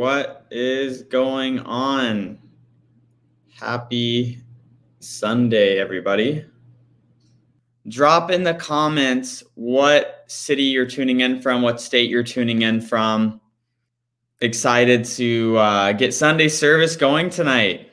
What is going on? Happy Sunday, everybody. Drop in the comments what city you're tuning in from, what state you're tuning in from. Excited to uh, get Sunday service going tonight.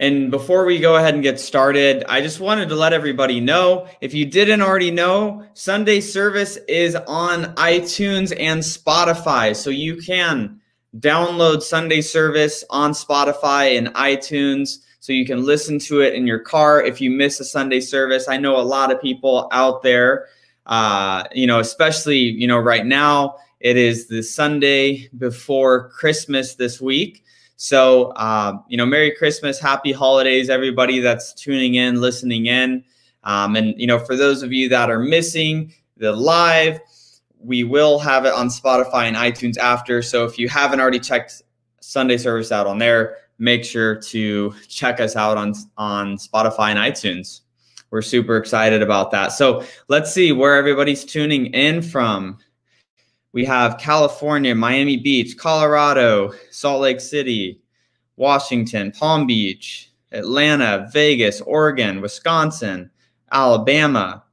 And before we go ahead and get started, I just wanted to let everybody know if you didn't already know, Sunday service is on iTunes and Spotify. So you can download Sunday service on Spotify and iTunes so you can listen to it in your car if you miss a Sunday service. I know a lot of people out there, uh, you know, especially, you know, right now, it is the Sunday before Christmas this week. So, uh, you know, Merry Christmas, Happy Holidays, everybody that's tuning in, listening in. Um, and, you know, for those of you that are missing the live, we will have it on Spotify and iTunes after. So if you haven't already checked Sunday service out on there, make sure to check us out on, on Spotify and iTunes. We're super excited about that. So let's see where everybody's tuning in from. We have California, Miami Beach, Colorado, Salt Lake City, Washington, Palm Beach, Atlanta, Vegas, Oregon, Wisconsin, Alabama.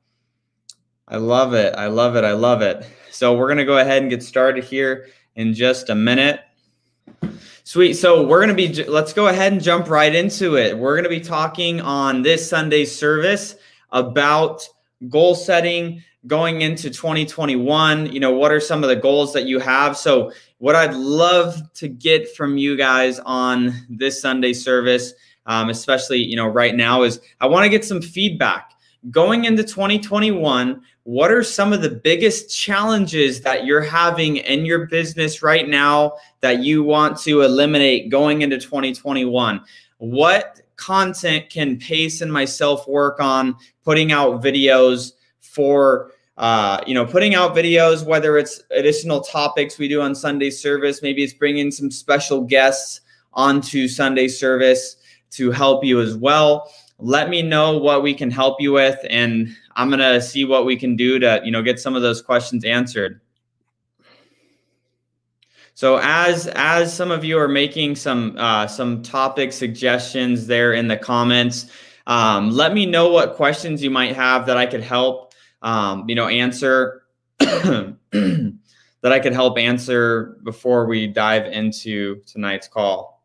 I love it. I love it. I love it. So we're going to go ahead and get started here in just a minute. Sweet. So we're going to be, let's go ahead and jump right into it. We're going to be talking on this Sunday's service about goal setting going into 2021 you know what are some of the goals that you have? So what i'd love to get from you guys on this sunday service um, especially you know right now is i want to get some feedback. Going into 2021 what are some of the biggest challenges that you're having in your business right now that you want to eliminate going into 2021 what content can pace and myself work on putting out videos for uh, you know putting out videos whether it's additional topics we do on sunday service maybe it's bringing some special guests onto sunday service to help you as well. Let me know what we can help you with and i'm to see what we can do to you know get some of those questions answered. So as as some of you are making some uh, some topic suggestions there in the comments um, let me know what questions you might have that i could help um, you know, answer that I could help answer before we dive into tonight's call.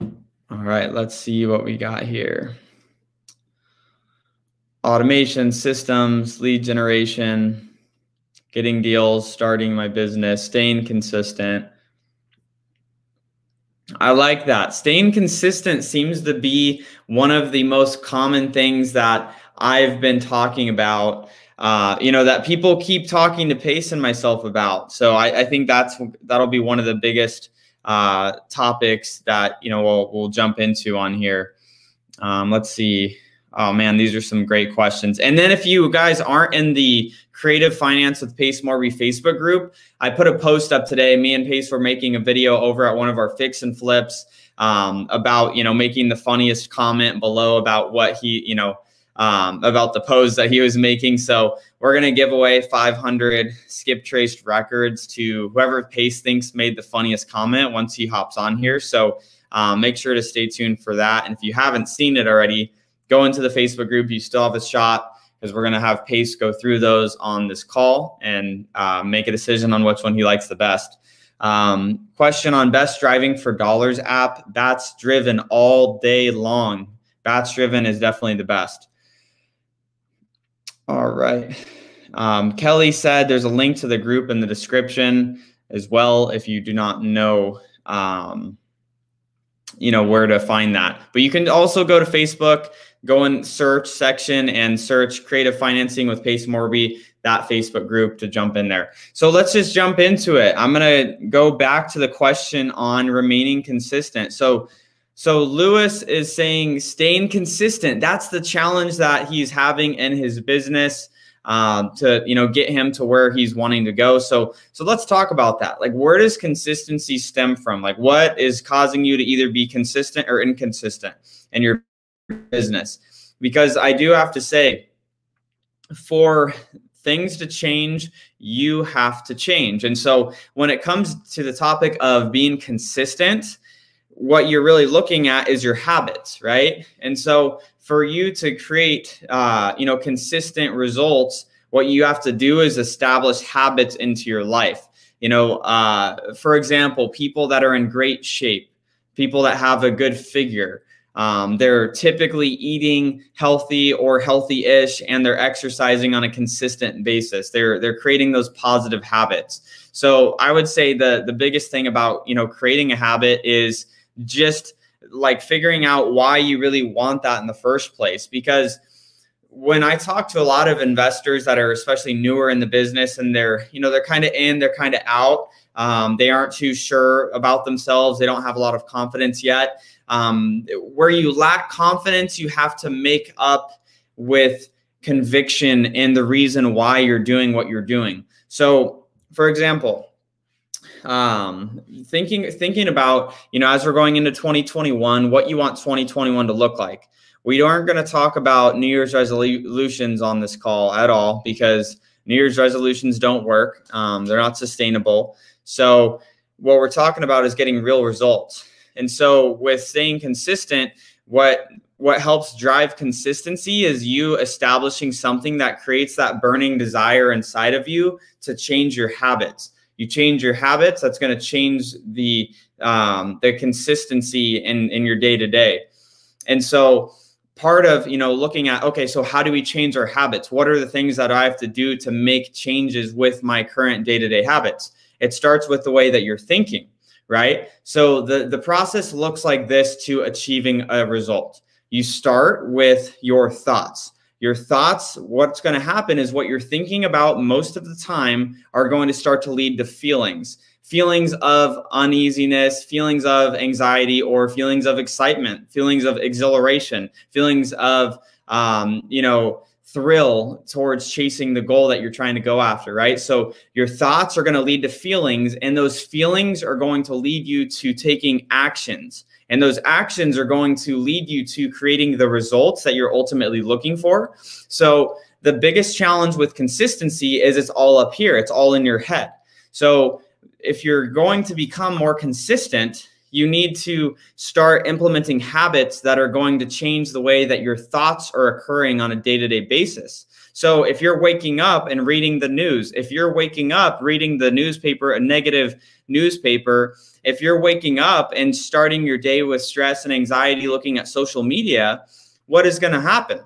All right, let's see what we got here. Automation systems, lead generation, getting deals, starting my business, staying consistent. I like that. Staying consistent seems to be one of the most common things that I've been talking about. Uh, you know that people keep talking to Pace and myself about. So I, I think that's that'll be one of the biggest uh, topics that you know we'll we'll jump into on here. Um, let's see. Oh man, these are some great questions. And then if you guys aren't in the Creative Finance with Pace Morby Facebook group, I put a post up today. Me and Pace were making a video over at one of our fix and flips um, about you know making the funniest comment below about what he you know um, about the pose that he was making. So we're gonna give away 500 skip traced records to whoever Pace thinks made the funniest comment once he hops on here. So um, make sure to stay tuned for that. And if you haven't seen it already go into the Facebook group. You still have a shot because we're going to have Pace go through those on this call and uh, make a decision on which one he likes the best. Um, question on best driving for dollars app. BatchDriven all day long. BatchDriven is definitely the best. All right. Um, Kelly said there's a link to the group in the description as well if you do not know um, you know where to find that but you can also go to facebook go in search section and search creative financing with Pace Morby, that Facebook group to jump in there. So let's just jump into it. I'm going to go back to the question on remaining consistent. So so Lewis is saying staying consistent. That's the challenge that he's having in his business um, to you know get him to where he's wanting to go. So so let's talk about that. Like where does consistency stem from? Like what is causing you to either be consistent or inconsistent in your business because I do have to say, for things to change, you have to change. And so when it comes to the topic of being consistent, what you're really looking at is your habits, right? And so for you to create, uh, you know, consistent results, what you have to do is establish habits into your life. You know, uh, for example, people that are in great shape, people that have a good figure, um, they're typically eating healthy or healthy-ish, and they're exercising on a consistent basis. They're they're creating those positive habits. So I would say the the biggest thing about you know creating a habit is just like figuring out why you really want that in the first place because when I talk to a lot of investors that are especially newer in the business and they're, you know, they're kind of in, they're kind of out. Um, they aren't too sure about themselves. They don't have a lot of confidence yet. Um, where you lack confidence, you have to make up with conviction and the reason why you're doing what you're doing. So, for example, um, thinking thinking about you know as we're going into 2021 what you want 2021 to look like we aren't going to talk about new year's resolutions on this call at all because new year's resolutions don't work. Um, they're not sustainable. So what we're talking about is getting real results. And so with staying consistent what what helps drive consistency is you establishing something that creates that burning desire inside of you to change your habits. You change your habits that's going to change the um, the consistency in in your day to day and so part of you know looking at okay so how do we change our habits? What are the things that i have to do to make changes with my current day to day habits? It starts with the way that you're thinking right? So the the process looks like this to achieving a result. You start with your thoughts. Your thoughts, what's going to happen is what you're thinking about most of the time are going to start to lead to feelings feelings of uneasiness, feelings of anxiety, or feelings of excitement, feelings of exhilaration, feelings of, um, you know, thrill towards chasing the goal that you're trying to go after, right? So your thoughts are going to lead to feelings, and those feelings are going to lead you to taking actions. And those actions are going to lead you to creating the results that you're ultimately looking for. So, the biggest challenge with consistency is it's all up here, it's all in your head. So, if you're going to become more consistent, you need to start implementing habits that are going to change the way that your thoughts are occurring on a day to day basis. So, if you're waking up and reading the news, if you're waking up reading the newspaper, a negative newspaper, if you're waking up and starting your day with stress and anxiety looking at social media, what is going to happen?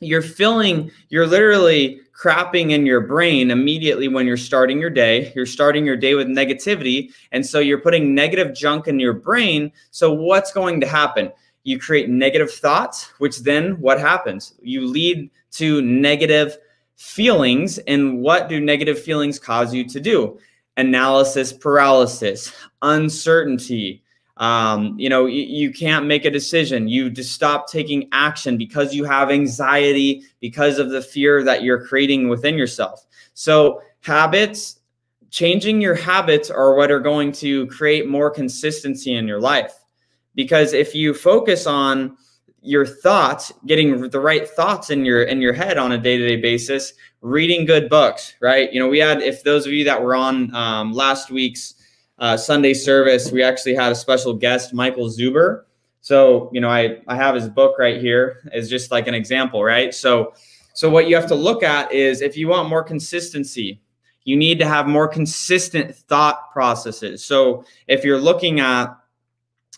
You're filling, you're literally crapping in your brain immediately when you're starting your day. You're starting your day with negativity. And so you're putting negative junk in your brain. So, what's going to happen? You create negative thoughts, which then what happens? You lead to negative feelings. And what do negative feelings cause you to do? analysis paralysis, uncertainty. Um, you know, you, you can't make a decision. You just stop taking action because you have anxiety, because of the fear that you're creating within yourself. So, habits, changing your habits are what are going to create more consistency in your life. Because if you focus on your thoughts, getting the right thoughts in your in your head on a day-to-day basis, reading good books, right? You know, we had if those of you that were on um, last week's uh, Sunday service, we actually had a special guest, Michael Zuber. So, you know, I I have his book right here as just like an example, right? So, so what you have to look at is if you want more consistency, you need to have more consistent thought processes. So, if you're looking at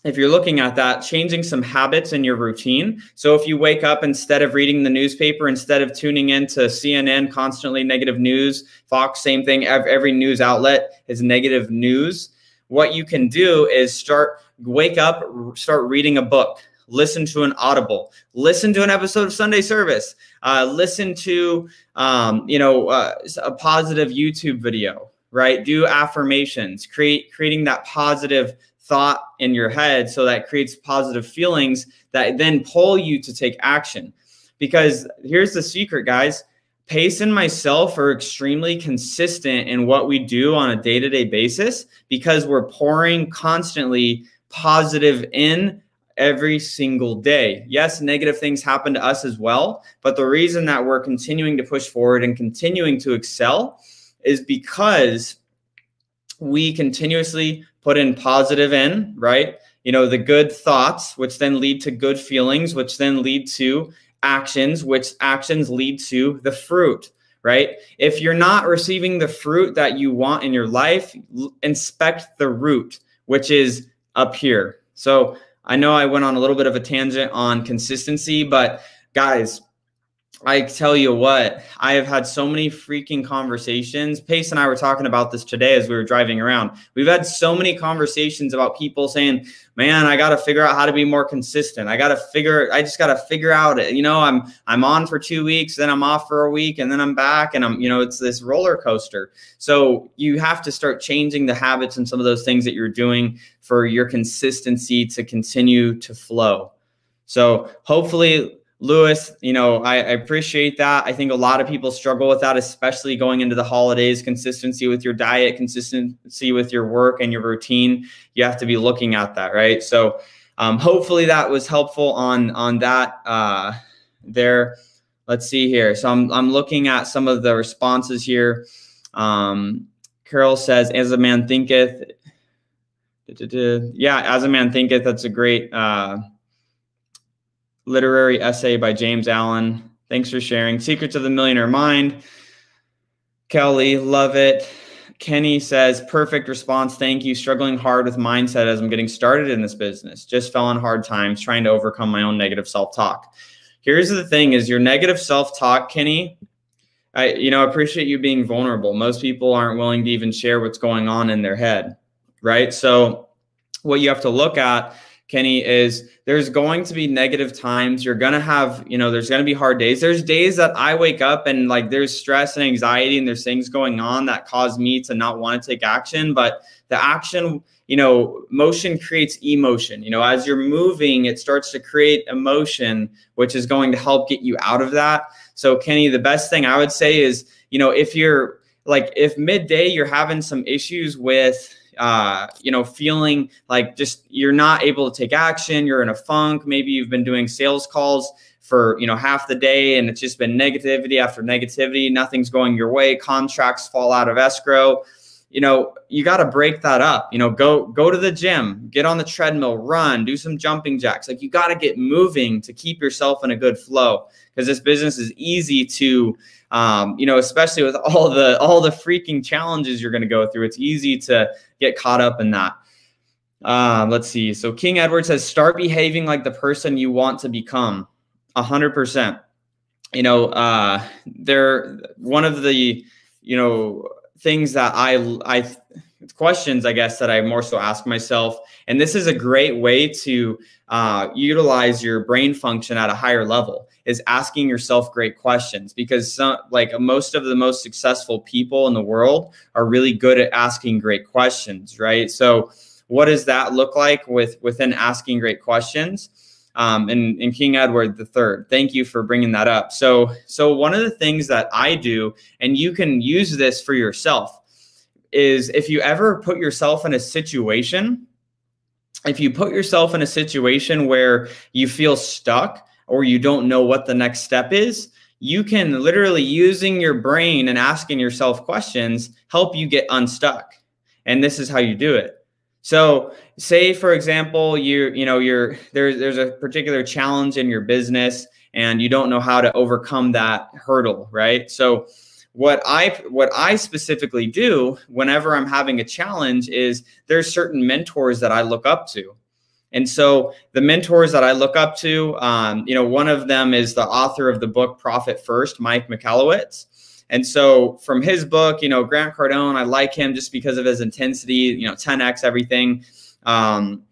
if you're looking at that, changing some habits in your routine. So if you wake up instead of reading the newspaper, instead of tuning into CNN, constantly negative news, Fox, same thing, every news outlet is negative news. What you can do is start, wake up, start reading a book, listen to an audible, listen to an episode of Sunday service, uh, listen to, um, you know, uh, a positive YouTube video, right? Do affirmations, create, creating that positive thought in your head so that creates positive feelings that then pull you to take action because here's the secret guys pace and myself are extremely consistent in what we do on a day-to-day basis because we're pouring constantly positive in every single day. Yes, negative things happen to us as well, but the reason that we're continuing to push forward and continuing to excel is because we continuously put in positive in, right? You know, the good thoughts, which then lead to good feelings, which then lead to actions, which actions lead to the fruit, right? If you're not receiving the fruit that you want in your life, inspect the root, which is up here. So I know I went on a little bit of a tangent on consistency, but guys, I tell you what, I have had so many freaking conversations. Pace and I were talking about this today as we were driving around. We've had so many conversations about people saying, "Man, I got to figure out how to be more consistent. I got to figure I just got to figure out, you know, I'm I'm on for 2 weeks, then I'm off for a week and then I'm back and I'm, you know, it's this roller coaster. So, you have to start changing the habits and some of those things that you're doing for your consistency to continue to flow. So, hopefully Lewis, you know, I, I, appreciate that. I think a lot of people struggle with that, especially going into the holidays. Consistency with your diet, consistency with your work and your routine. You have to be looking at that, right? So, um, hopefully that was helpful on on that. Uh, there, let's see here. So I'm I'm looking at some of the responses here. Um, Carol says, "As a man thinketh." Yeah, as a man thinketh. That's a great. Uh, literary essay by James Allen. Thanks for sharing. Secrets of the Millionaire Mind. Kelly, love it. Kenny says, perfect response. Thank you. Struggling hard with mindset as I'm getting started in this business. Just fell on hard times trying to overcome my own negative self-talk. Here's the thing is your negative self-talk, Kenny, I you know, appreciate you being vulnerable. Most people aren't willing to even share what's going on in their head, right? So what you have to look at Kenny, is there's going to be negative times. You're going to have, you know, there's going to be hard days. There's days that I wake up and like there's stress and anxiety and there's things going on that cause me to not want to take action. But the action, you know, motion creates emotion. You know, as you're moving, it starts to create emotion, which is going to help get you out of that. So, Kenny, the best thing I would say is, you know, if you're like, if midday you're having some issues with, uh, you know, feeling like just you're not able to take action, you're in a funk. Maybe you've been doing sales calls for you know half the day and it's just been negativity after negativity nothing's going your way contracts fall out of escrow you know you got to break that up you know go go to the gym get on the treadmill run do some jumping jacks like you got to get moving to keep yourself in a good flow because this business is easy to um, you know especially with all the all the freaking challenges you're going to go through it's easy to get caught up in that. Uh, let's see. So King Edward says, start behaving like the person you want to become. A hundred percent. You know, uh, they're One of the, you know, things that I, I, questions I guess that I more so ask myself, and this is a great way to uh, utilize your brain function at a higher level is asking yourself great questions. Because some, like most of the most successful people in the world are really good at asking great questions right? So what does that look like with within asking great questions? Um, and, and king edward the third thank you for bringing that up. So so one of the things that i do and you can use this for yourself is if you ever put yourself in a situation if you put yourself in a situation where you feel stuck or you don't know what the next step is, you can literally using your brain and asking yourself questions help you get unstuck. And this is how you do it. So, say for example, you you know you're there's there's a particular challenge in your business and you don't know how to overcome that hurdle, right? So, what I what I specifically do whenever I'm having a challenge is there's certain mentors that I look up to. And so the mentors that I look up to, um, you know, one of them is the author of the book Profit First, Mike Michalowicz. And so from his book, you know, Grant Cardone, I like him just because of his intensity, you know, 10x everything. Um,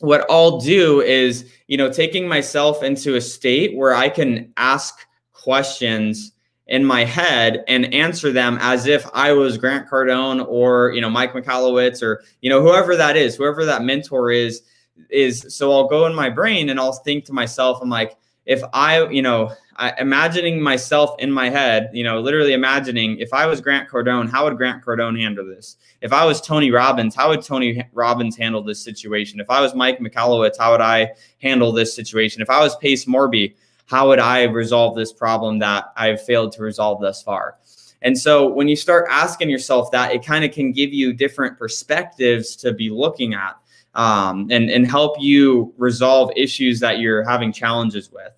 what I'll do is, you know, taking myself into a state where I can ask questions in my head and answer them as if I was Grant Cardone or, you know, Mike Michalowicz or, you know, whoever that is, whoever that mentor is is so I'll go in my brain and I'll think to myself, I'm like, if I, you know, I, imagining myself in my head, you know, literally imagining if I was Grant Cardone, how would Grant Cardone handle this? If I was Tony Robbins, how would Tony Robbins handle this situation? If I was Mike Michalowicz, how would I handle this situation? If I was Pace Morby, how would I resolve this problem that I've failed to resolve thus far? And so when you start asking yourself that, it kind of can give you different perspectives to be looking at um, and, and help you resolve issues that you're having challenges with.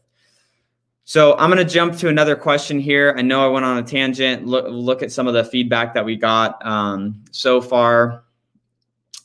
So I'm going to jump to another question here. I know I went on a tangent. Look, look at some of the feedback that we got um, so far.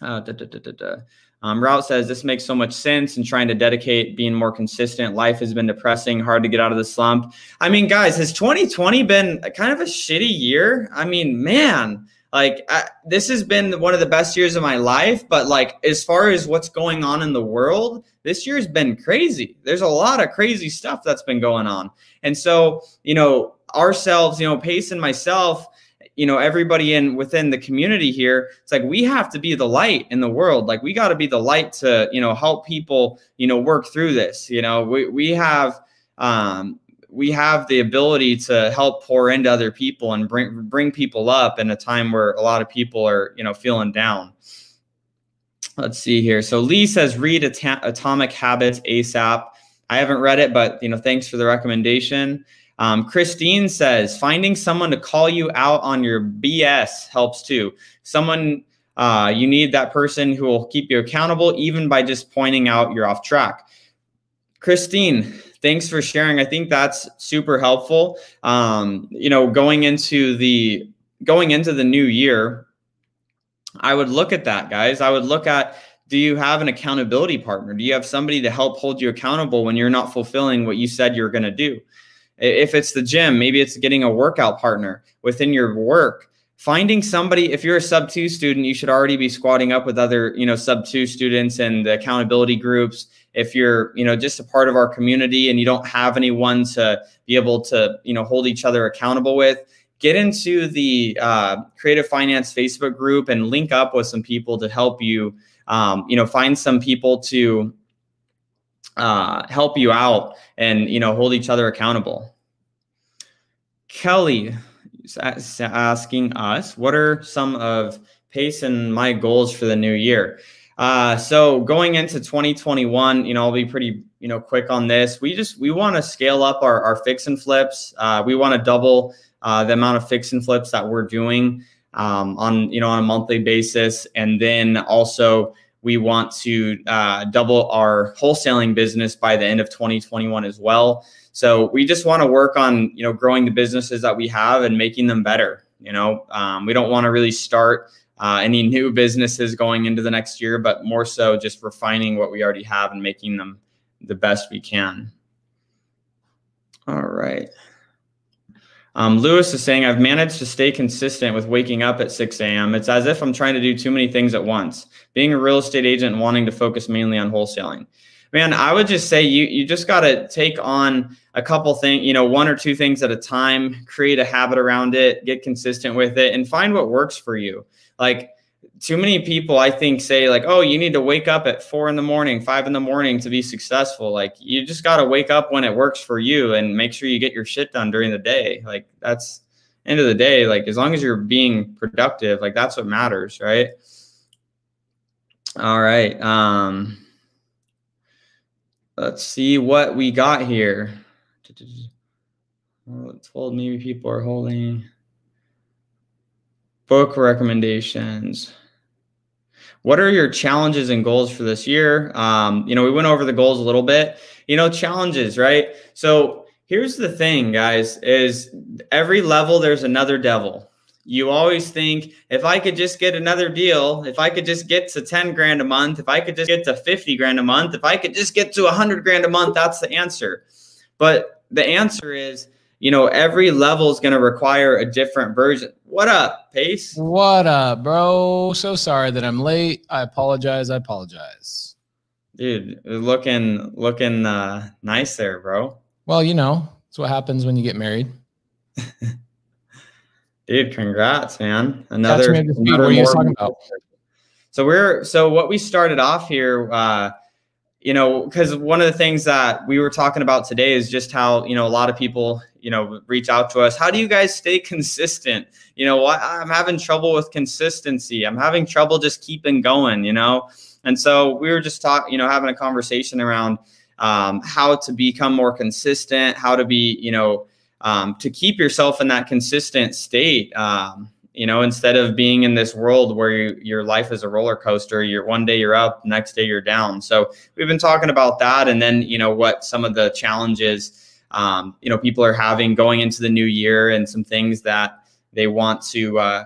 Uh, da, da, da, um, Route says this makes so much sense and trying to dedicate being more consistent. Life has been depressing, hard to get out of the slump. I mean, guys, has 2020 been kind of a shitty year? I mean, man, like I, this has been one of the best years of my life. But like, as far as what's going on in the world, this year's been crazy. There's a lot of crazy stuff that's been going on. And so, you know, ourselves, you know, Pace and myself, you know everybody in within the community here it's like we have to be the light in the world. Like we got to be the light to you know help people you know work through this you know? We, we have um we have the ability to help pour into other people and bring bring people up in a time where a lot of people are you know feeling down. Let's see here. So lee says read At- atomic habits asap i haven't read it but you know thanks for the recommendation um, Christine says finding someone to call you out on your BS helps too. Someone uh, you need that person who will keep you accountable, even by just pointing out you're off track. Christine, thanks for sharing. I think that's super helpful. Um, you know, going into the going into the new year, I would look at that, guys. I would look at do you have an accountability partner? Do you have somebody to help hold you accountable when you're not fulfilling what you said you're going to do? If it's the gym, maybe it's getting a workout partner within your work. Finding somebody, if you're a sub two student, you should already be squatting up with other, you know, sub two students and the accountability groups. If you're, you know, just a part of our community and you don't have anyone to be able to, you know, hold each other accountable with, get into the uh, creative finance Facebook group and link up with some people to help you, um, you know, find some people to uh, help you out and you know hold each other accountable. Kelly is asking us, what are some of Pace and my goals for the new year? Uh, so going into 2021, you know, I'll be pretty, you know, quick on this. We just we want to scale up our, our fix and flips. Uh, we want to double uh, the amount of fix and flips that we're doing um, on, you know, on a monthly basis, and then also we want to uh, double our wholesaling business by the end of 2021 as well. So we just want to work on you know growing the businesses that we have and making them better. You know, um, we don't want to really start uh, any new businesses going into the next year, but more so just refining what we already have and making them the best we can. All right. Um, Lewis is saying, I've managed to stay consistent with waking up at 6 a.m. It's as if I'm trying to do too many things at once. Being a real estate agent and wanting to focus mainly on wholesaling. Man, I would just say you you just got to take on a couple things, you know, one or two things at a time, create a habit around it, get consistent with it, and find what works for you. Like too many people i think say like oh you need to wake up at four in the morning five in the morning to be successful. Like you just got to wake up when it works for you and make sure you get your shit done during the day. Like that's end of the day like as long as you're being productive like that's what matters right? All right um let's see what we got here. Told maybe people are holding book recommendations what are your challenges and goals for this year? Um, you know, we went over the goals a little bit. You know, challenges, right? So here's the thing, guys: is every level there's another devil. You always think if I could just get another deal, if I could just get to 10 grand a month, if I could just get to 50 grand a month, if I could just get to 100 grand a month, that's the answer. But the answer is you know, every level is going to require a different version. What up, Pace? What up, bro? So sorry that I'm late. I apologize. I apologize. Dude, looking looking uh, nice there, bro. Well, you know, it's what happens when you get married. Dude, congrats, man. Another, another what are you talking about? So we're so what we started off here uh you know, because one of the things that we were talking about today is just how, you know, a lot of people, you know, reach out to us. How do you guys stay consistent? You know, I'm having trouble with consistency. I'm having trouble just keeping going, you know? And so we were just talking, you know, having a conversation around um, how to become more consistent, how to be, you know, um, to keep yourself in that consistent state. Um, you know instead of being in this world where you, your life is a roller coaster you're one day you're up next day you're down so we've been talking about that and then you know what some of the challenges um, you know people are having going into the new year and some things that they want to uh,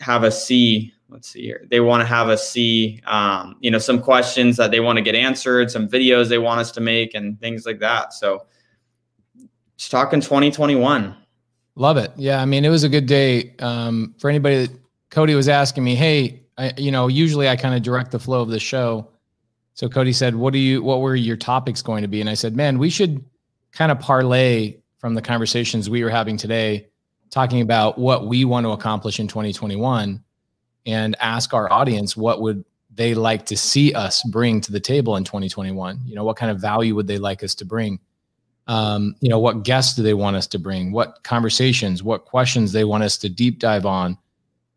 have a see let's see here they want to have a see um, you know some questions that they want to get answered some videos they want us to make and things like that so just talking 2021 Love it. Yeah, I mean, it was a good day um, for anybody that Cody was asking me. Hey, I, you know, usually I kind of direct the flow of the show. So Cody said, "What do you? What were your topics going to be?" And I said, "Man, we should kind of parlay from the conversations we were having today, talking about what we want to accomplish in 2021, and ask our audience what would they like to see us bring to the table in 2021. You know, what kind of value would they like us to bring?" um, you know what guests do they want us to bring what conversations what questions they want us to deep dive on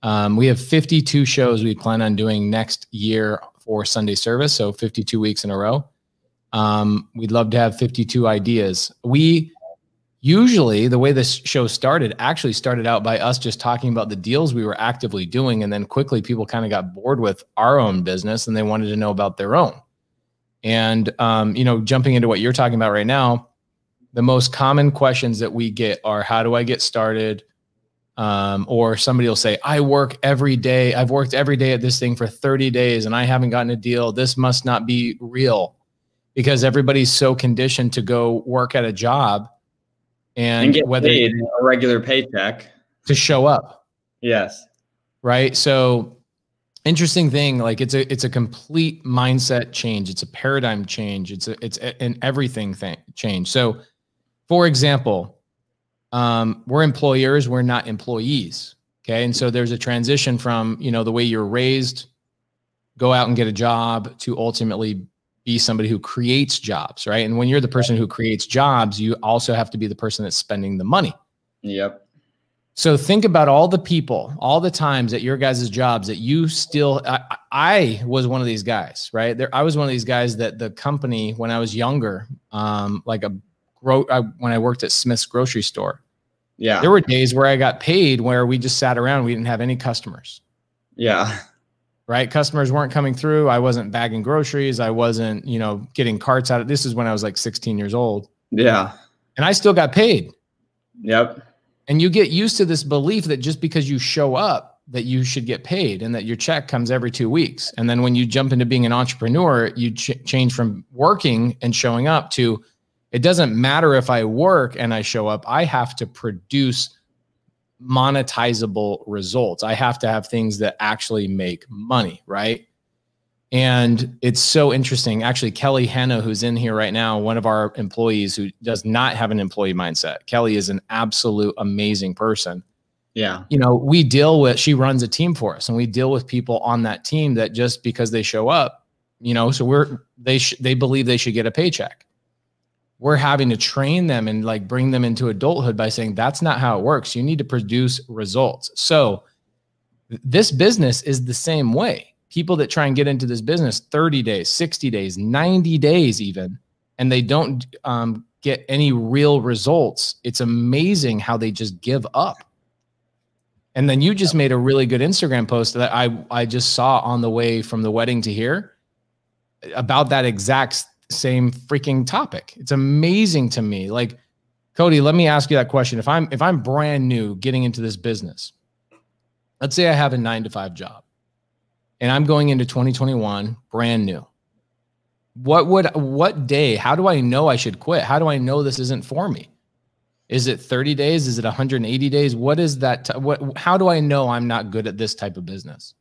um, we have 52 shows we plan on doing next year for sunday service so 52 weeks in a row um, we'd love to have 52 ideas we usually the way this show started actually started out by us just talking about the deals we were actively doing and then quickly people kind of got bored with our own business and they wanted to know about their own and um, you know jumping into what you're talking about right now the most common questions that we get are how do I get started? Um, or somebody will say, I work every day. I've worked every day at this thing for 30 days and I haven't gotten a deal. This must not be real because everybody's so conditioned to go work at a job and, and get whether paid a regular paycheck to show up. Yes. Right. So interesting thing like it's a it's a complete mindset change it's a paradigm change it's a it's an everything thing change so for example, um, we're employers, we're not employees. Okay. And so there's a transition from, you know, the way you're raised, go out and get a job to ultimately be somebody who creates jobs, right? And when you're the person who creates jobs, you also have to be the person that's spending the money. Yep. So think about all the people, all the times at your guys' jobs that you still. I, I, was one of these guys, right? There, I was one of these guys that the company when I was younger, um, like a gro- I, when I worked at Smith's grocery store. Yeah. There were days where I got paid where we just sat around. We didn't have any customers. Yeah. Right. Customers weren't coming through. I wasn't bagging groceries. I wasn't, you know, getting carts out of this is when I was like 16 years old. Yeah. And I still got paid. Yep. And you get used to this belief that just because you show up, that you should get paid and that your check comes every two weeks. And then when you jump into being an entrepreneur, you ch- change from working and showing up to it doesn't matter if I work and I show up, I have to produce monetizable results. I have to have things that actually make money, right? And it's so interesting. Actually, Kelly Henna, who's in here right now, one of our employees who does not have an employee mindset. Kelly is an absolute amazing person. Yeah. You know, we deal with, she runs a team for us and we deal with people on that team that just because they show up, you know, so we're, they, sh- they believe they should get a paycheck we're having to train them and like bring them into adulthood by saying that's not how it works. You need to produce results. So this business is the same way. People that try and get into this business 30 days, 60 days, 90 days, even, and they don't um, get any real results. It's amazing how they just give up. And then you just made a really good Instagram post that I I just saw on the way from the wedding to here about that exact same freaking topic. It's amazing to me. Like, Cody, let me ask you that question. If I'm if I'm brand new getting into this business, let's say I have a nine to five job and I'm going into 2021 brand new. What would what day? How do I know I should quit? How do I know this isn't for me? Is it 30 days? Is it 180 days? What is that? T- what how do I know I'm not good at this type of business?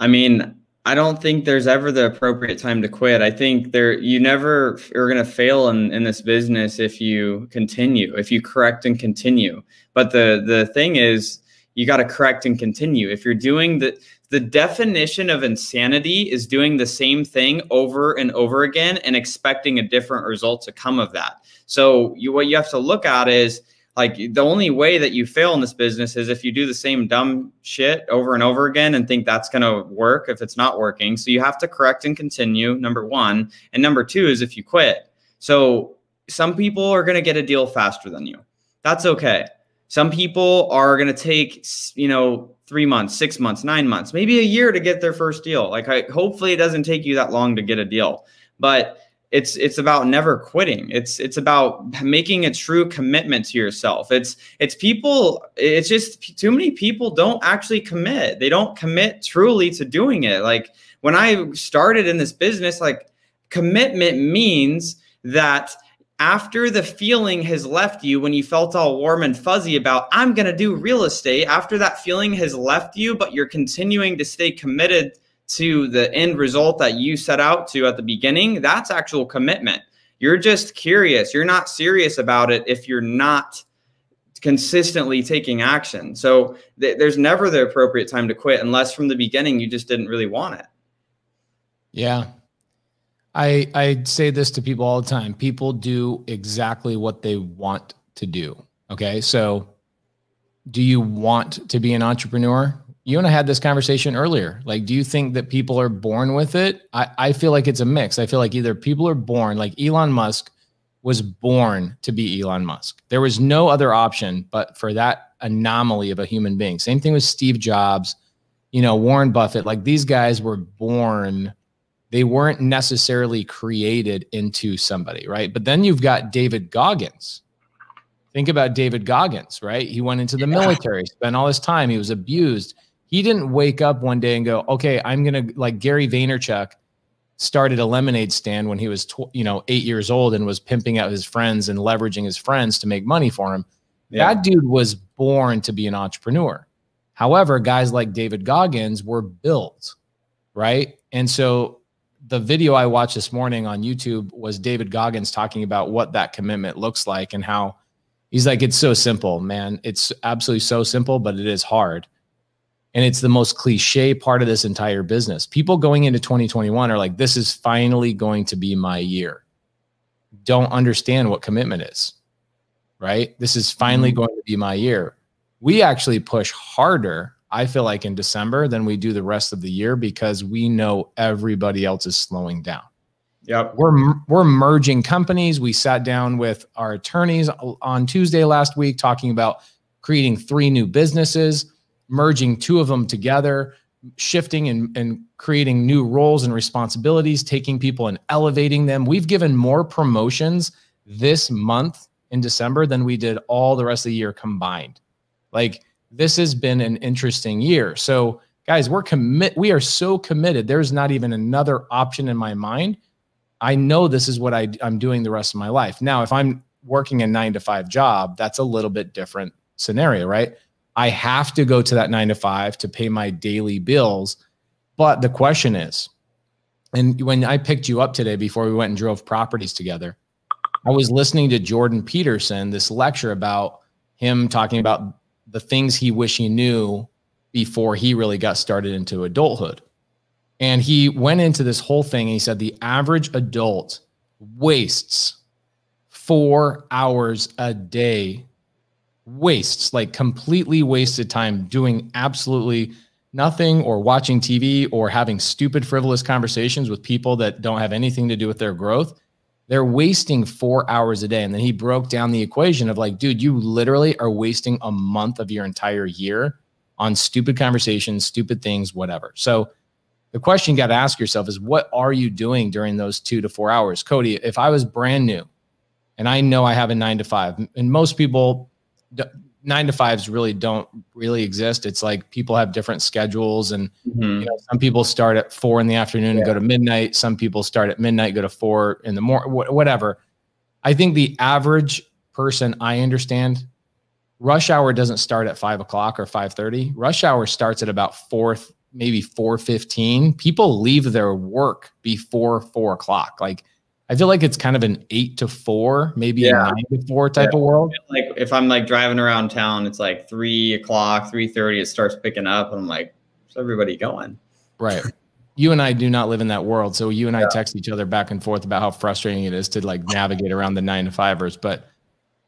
I mean, I don't think there's ever the appropriate time to quit. I think there you never are going to fail in, in this business if you continue, if you correct and continue. But the the thing is you got to correct and continue. If you're doing the the definition of insanity is doing the same thing over and over again and expecting a different result to come of that. So you what you have to look at is like the only way that you fail in this business is if you do the same dumb shit over and over again and think that's going to work if it's not working. So you have to correct and continue, number 1, and number 2 is if you quit. So some people are going to get a deal faster than you. That's okay. Some people are going to take, you know, three months, six months, nine months, maybe a year to get their first deal. Like, I, hopefully, it doesn't take you that long to get a deal. But it's it's about never quitting. It's it's about making a true commitment to yourself. It's it's people it's just too many people don't actually commit. They don't commit truly to doing it. Like when i started in this business like commitment means that after the feeling has left you when you felt all warm and fuzzy about i'm going to do real estate after that feeling has left you but you're continuing to stay committed to the end result that you set out to at the beginning, that's actual commitment. You're just curious. You're not serious about it if you're not consistently taking action. So th- there's never the appropriate time to quit unless from the beginning you just didn't really want it. Yeah. I I say this to people all the time. People do exactly what they want to do. Okay? So do you want to be an entrepreneur? You and I had this conversation earlier. Like, do you think that people are born with it? I, I feel like it's a mix. I feel like either people are born, like Elon Musk was born to be Elon Musk. There was no other option but for that anomaly of a human being. Same thing with Steve Jobs, you know, Warren Buffett. Like these guys were born, they weren't necessarily created into somebody, right? But then you've got David Goggins. Think about David Goggins, right? He went into the military, spent all his time, he was abused he didn't wake up one day and go, okay, I'm going to like Gary Vaynerchuk started a lemonade stand when he was, you know, eight years old and was pimping out his friends and leveraging his friends to make money for him. Yeah. That dude was born to be an entrepreneur. However, guys like David Goggins were built, right? And so the video I watched this morning on YouTube was David Goggins talking about what that commitment looks like and how he's like, it's so simple, man. It's absolutely so simple, but it is hard. And it's the most cliche part of this entire business. People going into 2021 are like, this is finally going to be my year. Don't understand what commitment is, right? This is finally mm-hmm. going to be my year. We actually push harder, I feel like, in December than we do the rest of the year because we know everybody else is slowing down. Yep. We're we're merging companies. We sat down with our attorneys on Tuesday last week talking about creating three new businesses merging two of them together, shifting and, and creating new roles and responsibilities, taking people and elevating them. We've given more promotions this month in December than we did all the rest of the year combined. Like this has been an interesting year. So guys, we're commit we are so committed. There's not even another option in my mind. I know this is what I, I'm doing the rest of my life. Now, if I'm working a nine to five job, that's a little bit different scenario, right? I have to go to that nine to five to pay my daily bills. But the question is, and when I picked you up today before we went and drove properties together, I was listening to Jordan Peterson, this lecture about him talking about the things he wish he knew before he really got started into adulthood. And he went into this whole thing and he said the average adult wastes four hours a day wastes, like completely wasted time doing absolutely nothing or watching TV or having stupid, frivolous conversations with people that don't have anything to do with their growth. They're wasting four hours a day. And then he broke down the equation of like, dude, you literally are wasting a month of your entire year on stupid conversations, stupid things, whatever. So the question you got to ask yourself is what are you doing during those two to four hours? Cody, if I was brand new and I know I have a nine to five, and most people nine to fives really don't really exist. It's like people have different schedules, and mm-hmm. you know, some people start at four in the afternoon yeah. and go to midnight. Some people start at midnight, go to four in the morning, wh- whatever. I think the average person, I understand, rush hour doesn't start at five o'clock or five thirty. Rush hour starts at about four, maybe four fifteen. People leave their work before four o'clock, like I feel like it's kind of an eight to four, maybe yeah. a nine to four type yeah. of world. Like if I'm like driving around town, it's like three o'clock, three thirty. It starts picking up, and I'm like, Where's everybody going? Right. You and I do not live in that world. So you and I text each other back and forth about how frustrating it is to like navigate around the nine to fivers. But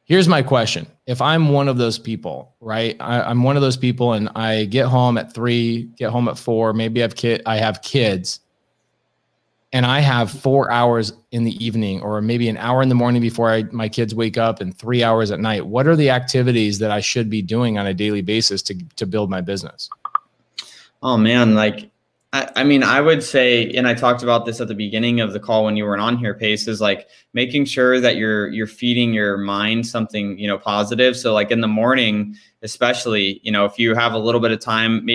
here's my question. If I'm one of those people, right? I, I'm one of those people and I get home at three, get home at four, maybe I've kid I have kids and I have four hours in the evening or maybe an hour in the morning before I, my kids wake up and three hours at night, what are the activities that I should be doing on a daily basis to, to build my business? Oh man, like, I, I mean, I would say, and I talked about this at the beginning of the call when you weren't on here, Pace, is like making sure that you're you're feeding your mind something, you know, positive. So like in the morning, especially, you know, if you have a little bit of time,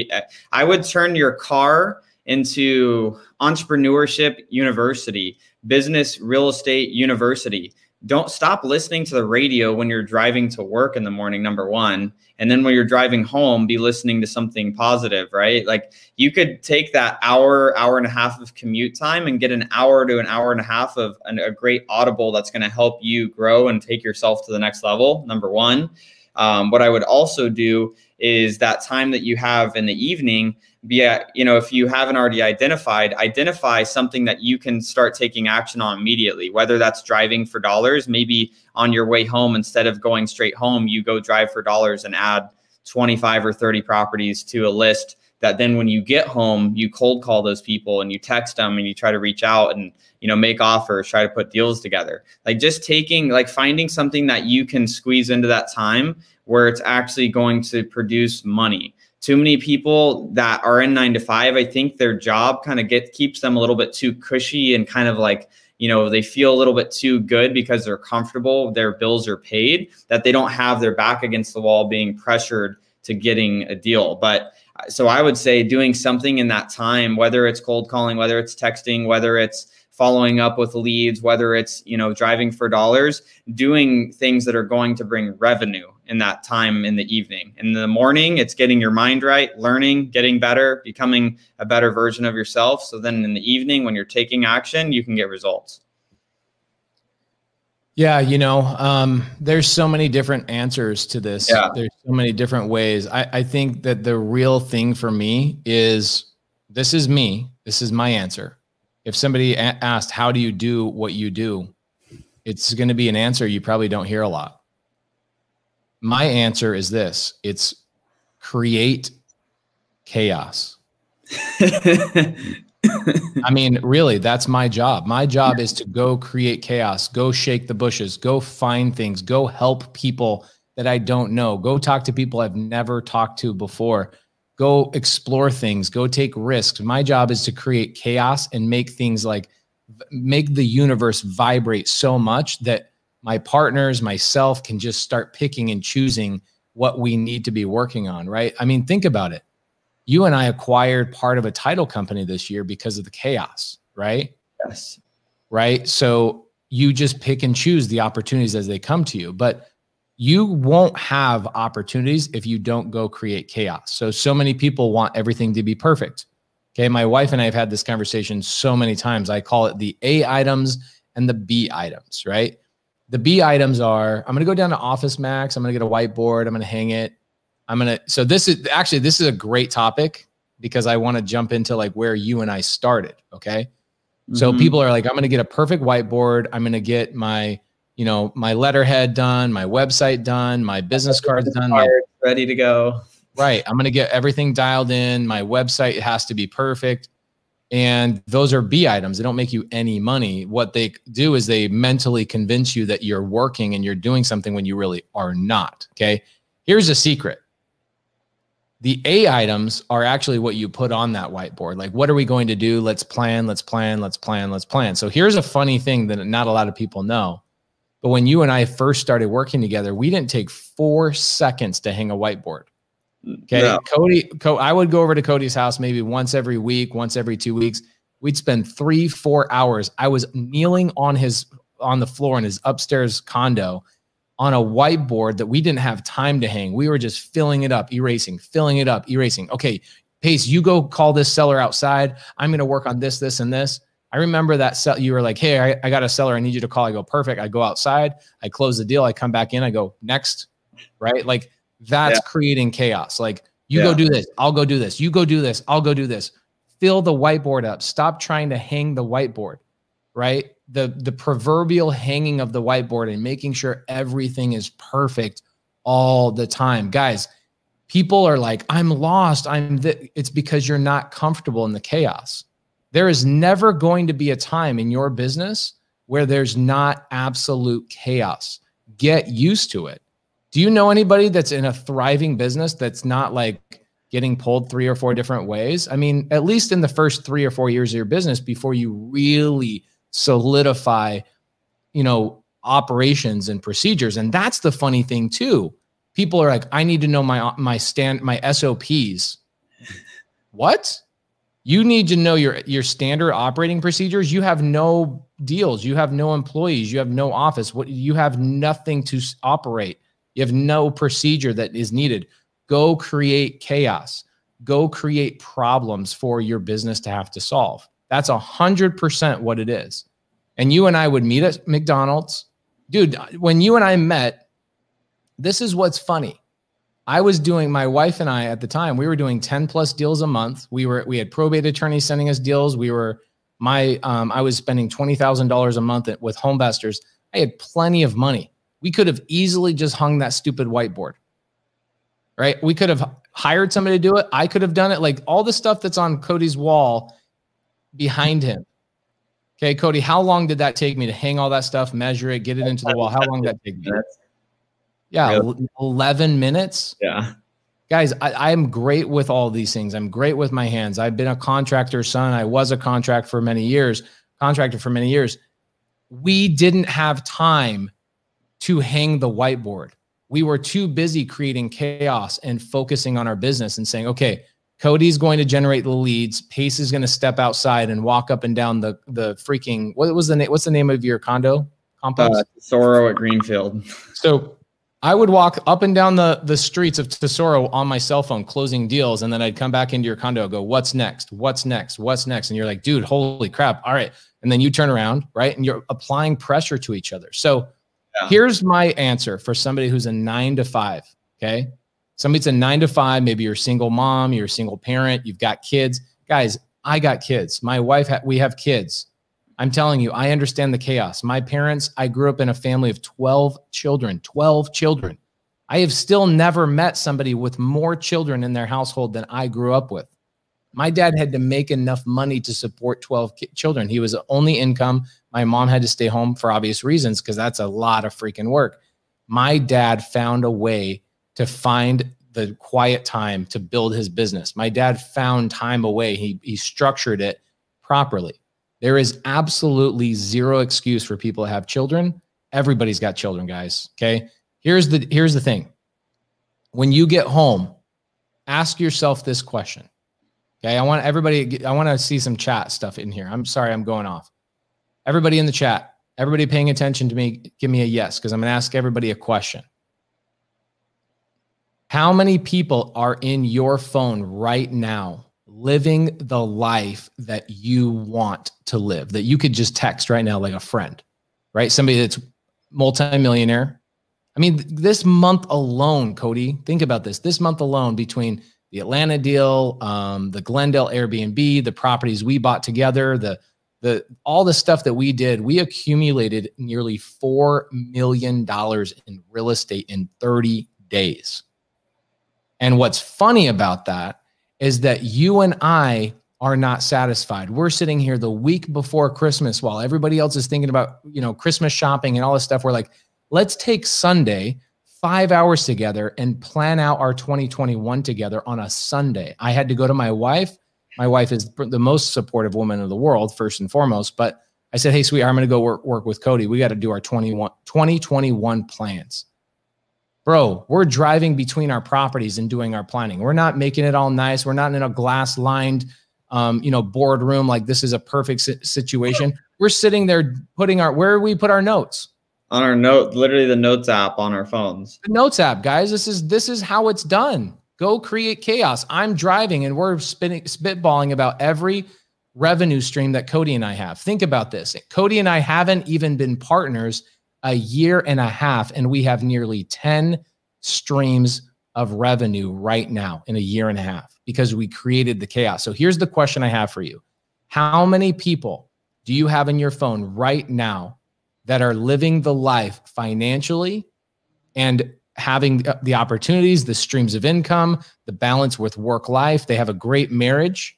I would turn your car into entrepreneurship university, business real estate university. Don't stop listening to the radio when you're driving to work in the morning, number one. And then when you're driving home, be listening to something positive, right? Like you could take that hour, hour and a half of commute time and get an hour to an hour and a half of an, a great audible that's going to help you grow and take yourself to the next level, number one. Um, what I would also do is that time that you have in the evening be a, you know if you haven't already identified identify something that you can start taking action on immediately. Whether that's driving for dollars maybe on your way home instead of going straight home you go drive for dollars and add 25 or 30 properties to a list that then when you get home you cold call those people and you text them and you try to reach out and you know make offers try to put deals together. Like just taking like finding something that you can squeeze into that time where it's actually going to produce money too many people that are in nine to five, I think their job kind of get keeps them a little bit too cushy and kind of like, you know, they feel a little bit too good because they're comfortable, their bills are paid, that they don't have their back against the wall being pressured to getting a deal. But uh, so I would say doing something in that time, whether it's cold calling, whether it's texting, whether it's following up with leads, whether it's, you know, driving for dollars, doing things that are going to bring revenue in that time in the evening. In the morning, it's getting your mind right, learning, getting better, becoming a better version of yourself. So then in the evening, when you're taking action, you can get results. Yeah, you know, um, there's so many different answers to this. Yeah. There's so many different ways. I, I think that the real thing for me is this is me. This is my answer if somebody asked, How do you do what you do? It's going to be an answer you probably don't hear a lot. My answer is this it's create chaos. I mean, really, that's my job. My job is to go create chaos, go shake the bushes, go find things, go help people that I don't know, go talk to people I've never talked to before go explore things, go take risks. My job is to create chaos and make things like make the universe vibrate so much that my partners, myself can just start picking and choosing what we need to be working on, right? I mean, think about it. You and I acquired part of a title company this year because of the chaos, right? Yes. Right. So you just pick and choose the opportunities as they come to you. But you won't have opportunities if you don't go create chaos. So, so many people want everything to be perfect. Okay. My wife and I have had this conversation so many times. I call it the A items and the B items, right? The B items are I'm going to go down to OfficeMax. I'm going to get a whiteboard. I'm going to hang it. I'm going to, so this is actually, this is a great topic because I want to jump into like where you and I started. Okay. Mm-hmm. So people are like, I'm going to get a perfect whiteboard. I'm going to get my, you know, my letterhead done, my website done, my business cards done, my, ready to go. Right. I'm going to get everything dialed in. My website has to be perfect. And those are B items. They don't make you any money. What they do is they mentally convince you that you're working and you're doing something when you really are not. Okay. Here's a secret the A items are actually what you put on that whiteboard. Like, what are we going to do? Let's plan, let's plan, let's plan, let's plan. So here's a funny thing that not a lot of people know. But when you and I first started working together, we didn't take four seconds to hang a whiteboard. Okay. No. Cody, Co- I would go over to Cody's house maybe once every week, once every two weeks. We'd spend three, four hours. I was kneeling on his on the floor in his upstairs condo on a whiteboard that we didn't have time to hang. We were just filling it up, erasing, filling it up, erasing. Okay, Pace, you go call this seller outside. I'm going to work on this, this, and this. I remember that sell, you were like, Hey, I, I got a seller. I need you to call. I go, perfect. I go outside, I close the deal. I come back in, I go next. Right. Like that's yeah. creating chaos. Like You Yeah. go do this. I'll go do this. You go do this. I'll go do this. Fill the whiteboard up. Stop trying to hang the whiteboard, right? The the proverbial hanging of the whiteboard and making sure everything is perfect all the time. Guys, people are like, I'm lost. I'm th-. it's because you're not comfortable in the chaos. There is never going to be a time in your business where there's not absolute chaos. Get used to it. Do you know anybody that's in a thriving business that's not like getting pulled three or four different ways? I mean, at least in the first three or four years of your business before you really solidify, you know, operations and procedures. And that's the funny thing too. People are like, I need to know my my stand my SOPs. what? You need to know your your standard operating procedures. You have no deals. You have no employees. You have no office. What you have nothing to operate. You have no procedure that is needed. Go create chaos. Go create problems for your business to have to solve. That's a hundred percent what it is. And you and I would meet at McDonald's, dude. When you and I met, this is what's funny. I was doing my wife and I at the time, we were doing 10 plus deals a month. We were we had probate attorneys sending us deals. We were my um, I was spending $20,000 a month at- with HomeVestors. I had plenty of money. We could have easily just hung that stupid whiteboard. Right? We could have hired somebody to do it. I could have done it like all the stuff that's on Cody's wall behind him. Okay, Cody, how long did that take me to hang all that stuff, measure it, get it into the wall? How long did that take me? That's- Yeah, Really? 11 minutes? Yeah. guys I, i'm great with all these things. I'm great with my hands. I've been a contractor son. I was a contract for many years contractor for many years. We didn't have time to hang the whiteboard. We were too busy creating chaos and focusing on our business and saying okay cody's going to generate the leads. Pace is going to step outside and walk up and down the the freaking what was the name what's the name of your condo? Complex Uh, Sorrow at Greenfield. so I would walk up and down the the streets of Tesoro on my cell phone, closing deals, and then I'd come back into your condo, go, "What's next? What's next? What's next?" And you're like, "Dude, holy crap! All right." And then you turn around, right, and you're applying pressure to each other. So Yeah. here's my answer for somebody who's a nine to five. Okay, somebody's a nine to five. Maybe you're a single mom, you're a single parent, you've got kids. Guys, I got kids. My wife, ha- we have kids. I'm telling you, I understand the chaos. My parents, I grew up in a family of 12 children, 12 children. I have still never met somebody with more children in their household than I grew up with. My dad had to make enough money to support 12 ki- children. He was the only income. My mom had to stay home for obvious reasons because that's a lot of freaking work. My dad found a way to find the quiet time to build his business. My dad found time away. He, he structured it properly. There is absolutely zero excuse for people to have children. Everybody's got children, guys. Okay. Here's the here's the thing. When you get home, ask yourself this question. Okay. I want everybody, I want to see some chat stuff in here. I'm sorry, I'm going off. Everybody in the chat, everybody paying attention to me, give me a yes, because I'm going to ask everybody a question. How many people are in your phone right now living the life that you want to live, that you could just text right now like a friend, right? Somebody that's multimillionaire. I mean, this month alone, Cody, think about this. This month alone, between the Atlanta deal, um, the Glendale Airbnb, the properties we bought together, the the all the stuff that we did, we accumulated nearly four million dollars in real estate in 30 days. And what's funny about that is that you and I are not satisfied. We're sitting here the week before Christmas while everybody else is thinking about, you know, Christmas shopping and all this stuff. We're like, let's take Sunday, five hours together and plan out our 2021 together on a Sunday. I had to go to my wife. My wife is the most supportive woman in the world, first and foremost. But I said, hey, sweetheart, I'm going to go work, work with Cody. We got to do our 21, 2021 plans bro, we're driving between our properties and doing our planning. We're not making it all nice. We're not in a glass lined, um, you know, boardroom like this is a perfect si- situation. We're sitting there putting our where we put our notes. On our note, literally the notes app on our phones. The notes app, guys. This is this is how it's done. Go create chaos. I'm driving and we're spinning spitballing about every revenue stream that Cody and I have. Think about this. Cody and I haven't even been partners a year and a half, and we have nearly 10 streams of revenue right now in a year and a half because we created the chaos. So here's the question I have for you How many people do you have in your phone right now that are living the life financially and having the uh, opportunities, the streams of income, the balance with work life? They have a great marriage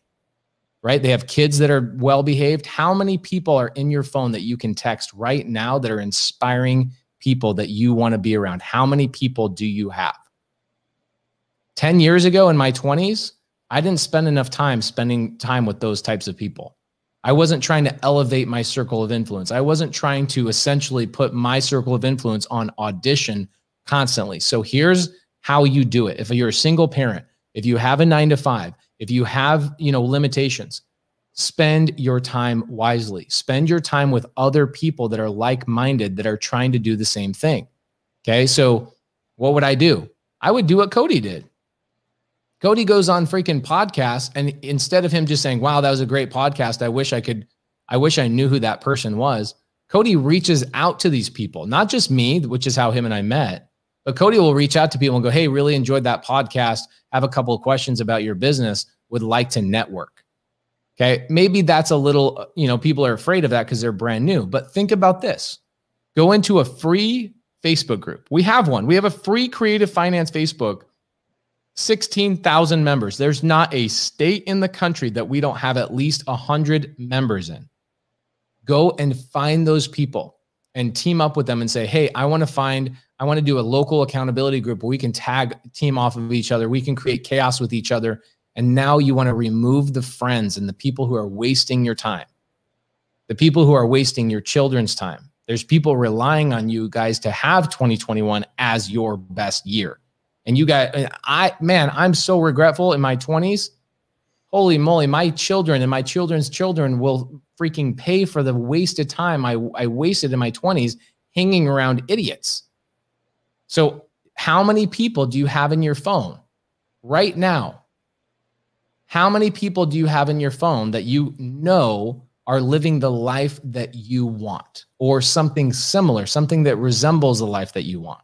right? They have kids that are well behaved. How many people are in your phone that you can text right now that are inspiring people that you want to be around? How many people do you have? 10 years ago in my 20s, I didn't spend enough time spending time with those types of people. I wasn't trying to elevate my circle of influence. I wasn't trying to essentially put my circle of influence on audition constantly. So here's how you do it. If you're a single parent, if you have a nine to five, if you have, you know, limitations, spend your time wisely. Spend your time with other people that are like-minded that are trying to do the same thing. Okay? So, what would I do? I would do what Cody did. Cody goes on freaking podcasts and instead of him just saying, "Wow, that was a great podcast. I wish I could I wish I knew who that person was." Cody reaches out to these people, not just me, which is how him and I met, but Cody will reach out to people and go, Hey, really enjoyed that podcast. Have a couple of questions about your business, would like to network. Okay. Maybe that's a little, uh, you know, people are afraid of that because they're brand new. But think about this go into a free Facebook group. We have one. We have a free creative finance Facebook, 16,000 members. There's not a state in the country that we don't have at least 100 members in. Go and find those people and team up with them and say, hey, I want to find I want to do a local accountability group where we can tag team off of each other. We can create chaos with each other. And now you want to remove the friends and the people who are wasting your time, the people who are wasting your children's time. There's people relying on you guys to have 2021 as your best year. And you guys, I, man, I'm so regretful in my 20s. Holy moly, my children and my children's children will freaking pay for the wasted time I, I wasted in my 20s hanging around idiots so, how many people do you have in your phone right now? How many people do you have in your phone that you know are living the life that you want or something similar, something that resembles the life that you want?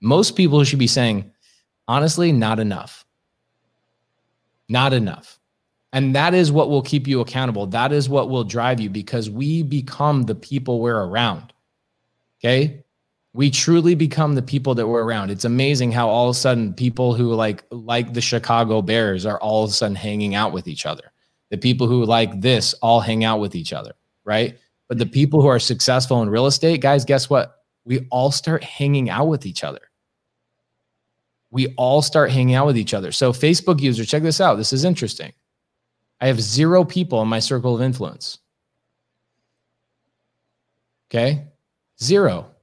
Most people should be saying, honestly, not enough. Not enough. And that is what will keep you accountable. That is what will drive you because we become the people we're around. Okay we truly become the people that we're around. It's amazing how all of a sudden people who like like the Chicago Bears are all of a sudden hanging out with each other. The people who like this all hang out with each other, right? But the people who are successful in real estate, guys, guess what? We all start hanging out with each other. We all start hanging out with each other. So Facebook user, check this out. This is interesting. I have zero people in my circle of influence. Okay? Zero.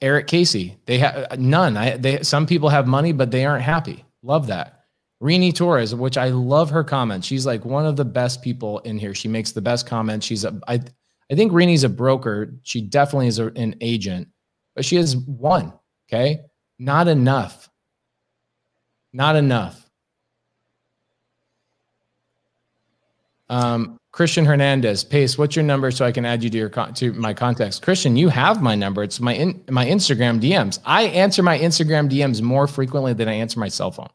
Eric Casey. They have none. I they some people have money, but they aren't happy. Love that. Rini Torres, which I love her comments. She's like one of the best people in here. She makes the best comments. She's a I I think Rini's a broker. She definitely is a, an agent, but she has one. Okay. Not enough. Not enough. Um, Christian Hernandez, Pace, what's your number so I can add you to your to my contacts? Christian, you have my number. It's my in, my Instagram DMs. I answer my Instagram DMs more frequently than I answer my cell phone.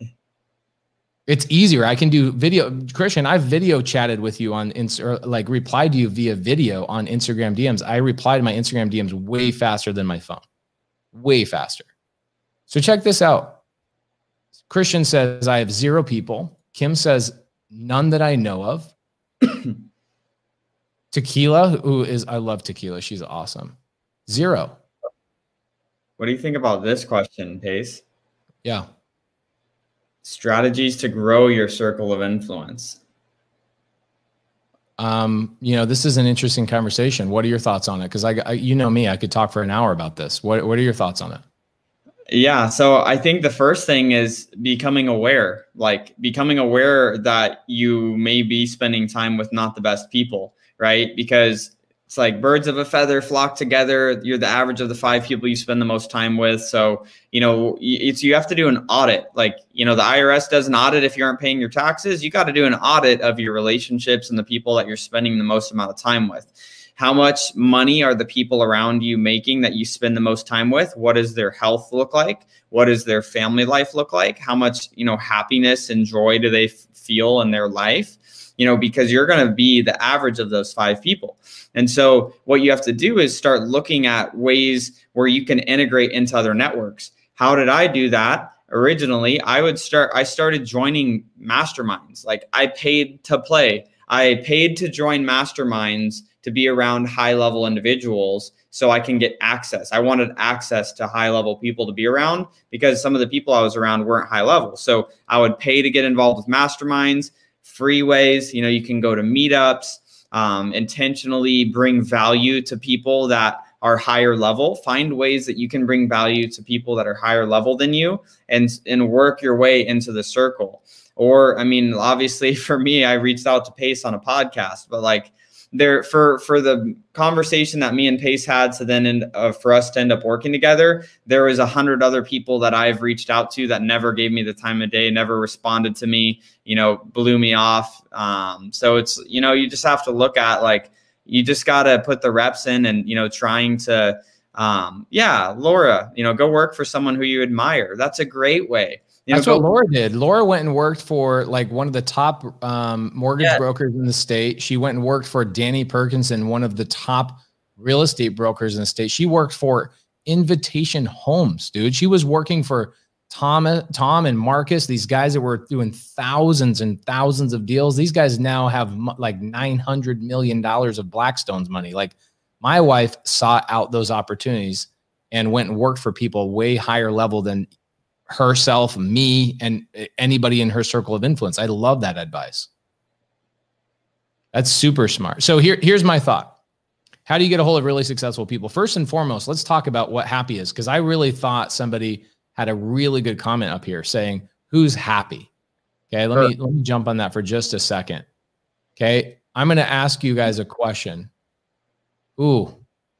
it's easier. I can do video. Christian, I've video chatted with you on Insta, like replied to you via video on Instagram DMs. I reply to my Instagram DMs way faster than my phone, way faster. So check this out. Christian says I have zero people. Kim says none that I know of. tequila, who is I love tequila. She's awesome. Zero. What do you think about this question, Pace? Yeah. Strategies to grow your circle of influence. Um, you know, this is an interesting conversation. What are your thoughts on it? Because I, I, you know me, I could talk for an hour about this. What What are your thoughts on it? Yeah. So I think the first thing is becoming aware, like becoming aware that you may be spending time with not the best people, right? Because it's like birds of a feather flock together. You're the average of the five people you spend the most time with. So, you know, it's you have to do an audit. Like, you know, the IRS does an audit if you aren't paying your taxes. You got to do an audit of your relationships and the people that you're spending the most amount of time with how much money are the people around you making that you spend the most time with? What does their health look like? What does their family life look like? How much, you know, happiness and joy do they f- feel in their life? You know, because you're going to be the average of those five people. And so what you have to do is start looking at ways where you can integrate into other networks. How did I do that? Originally, I would start I started joining masterminds. Like I paid to play. I paid to join masterminds to be around high level individuals so I can get access. I wanted access to high level people to be around because some of the people I was around weren't high level. So I would pay to get involved with masterminds, freeways. You know, you can go to meetups, um, intentionally bring value to people that are higher level. Find ways that you can bring value to people that are higher level than you and, and work your way into the circle. Or, I mean, obviously for me, I reached out to Pace on a podcast, but like, there for for the conversation that me and Pace had, so then in, uh, for us to end up working together, there was a hundred other people that I've reached out to that never gave me the time of day, never responded to me, you know, blew me off. Um, so it's you know you just have to look at like you just got to put the reps in and you know trying to um, yeah, Laura, you know, go work for someone who you admire. That's a great way. You That's know, what Laura did. Laura went and worked for like one of the top um, mortgage yeah. brokers in the state. She went and worked for Danny Perkinson, one of the top real estate brokers in the state. She worked for Invitation Homes, dude. She was working for Tom, Tom and Marcus, these guys that were doing thousands and thousands of deals. These guys now have like nine hundred million dollars of Blackstone's money. Like my wife sought out those opportunities and went and worked for people way higher level than herself, me, and anybody in her circle of influence. I love that advice. That's super smart. So here, here's my thought. How do you get a hold of really successful people? First and foremost, let's talk about what happy is because I really thought somebody had a really good comment up here saying, "Who's happy?" Okay, let sure. me let me jump on that for just a second. Okay, I'm going to ask you guys a question. Ooh,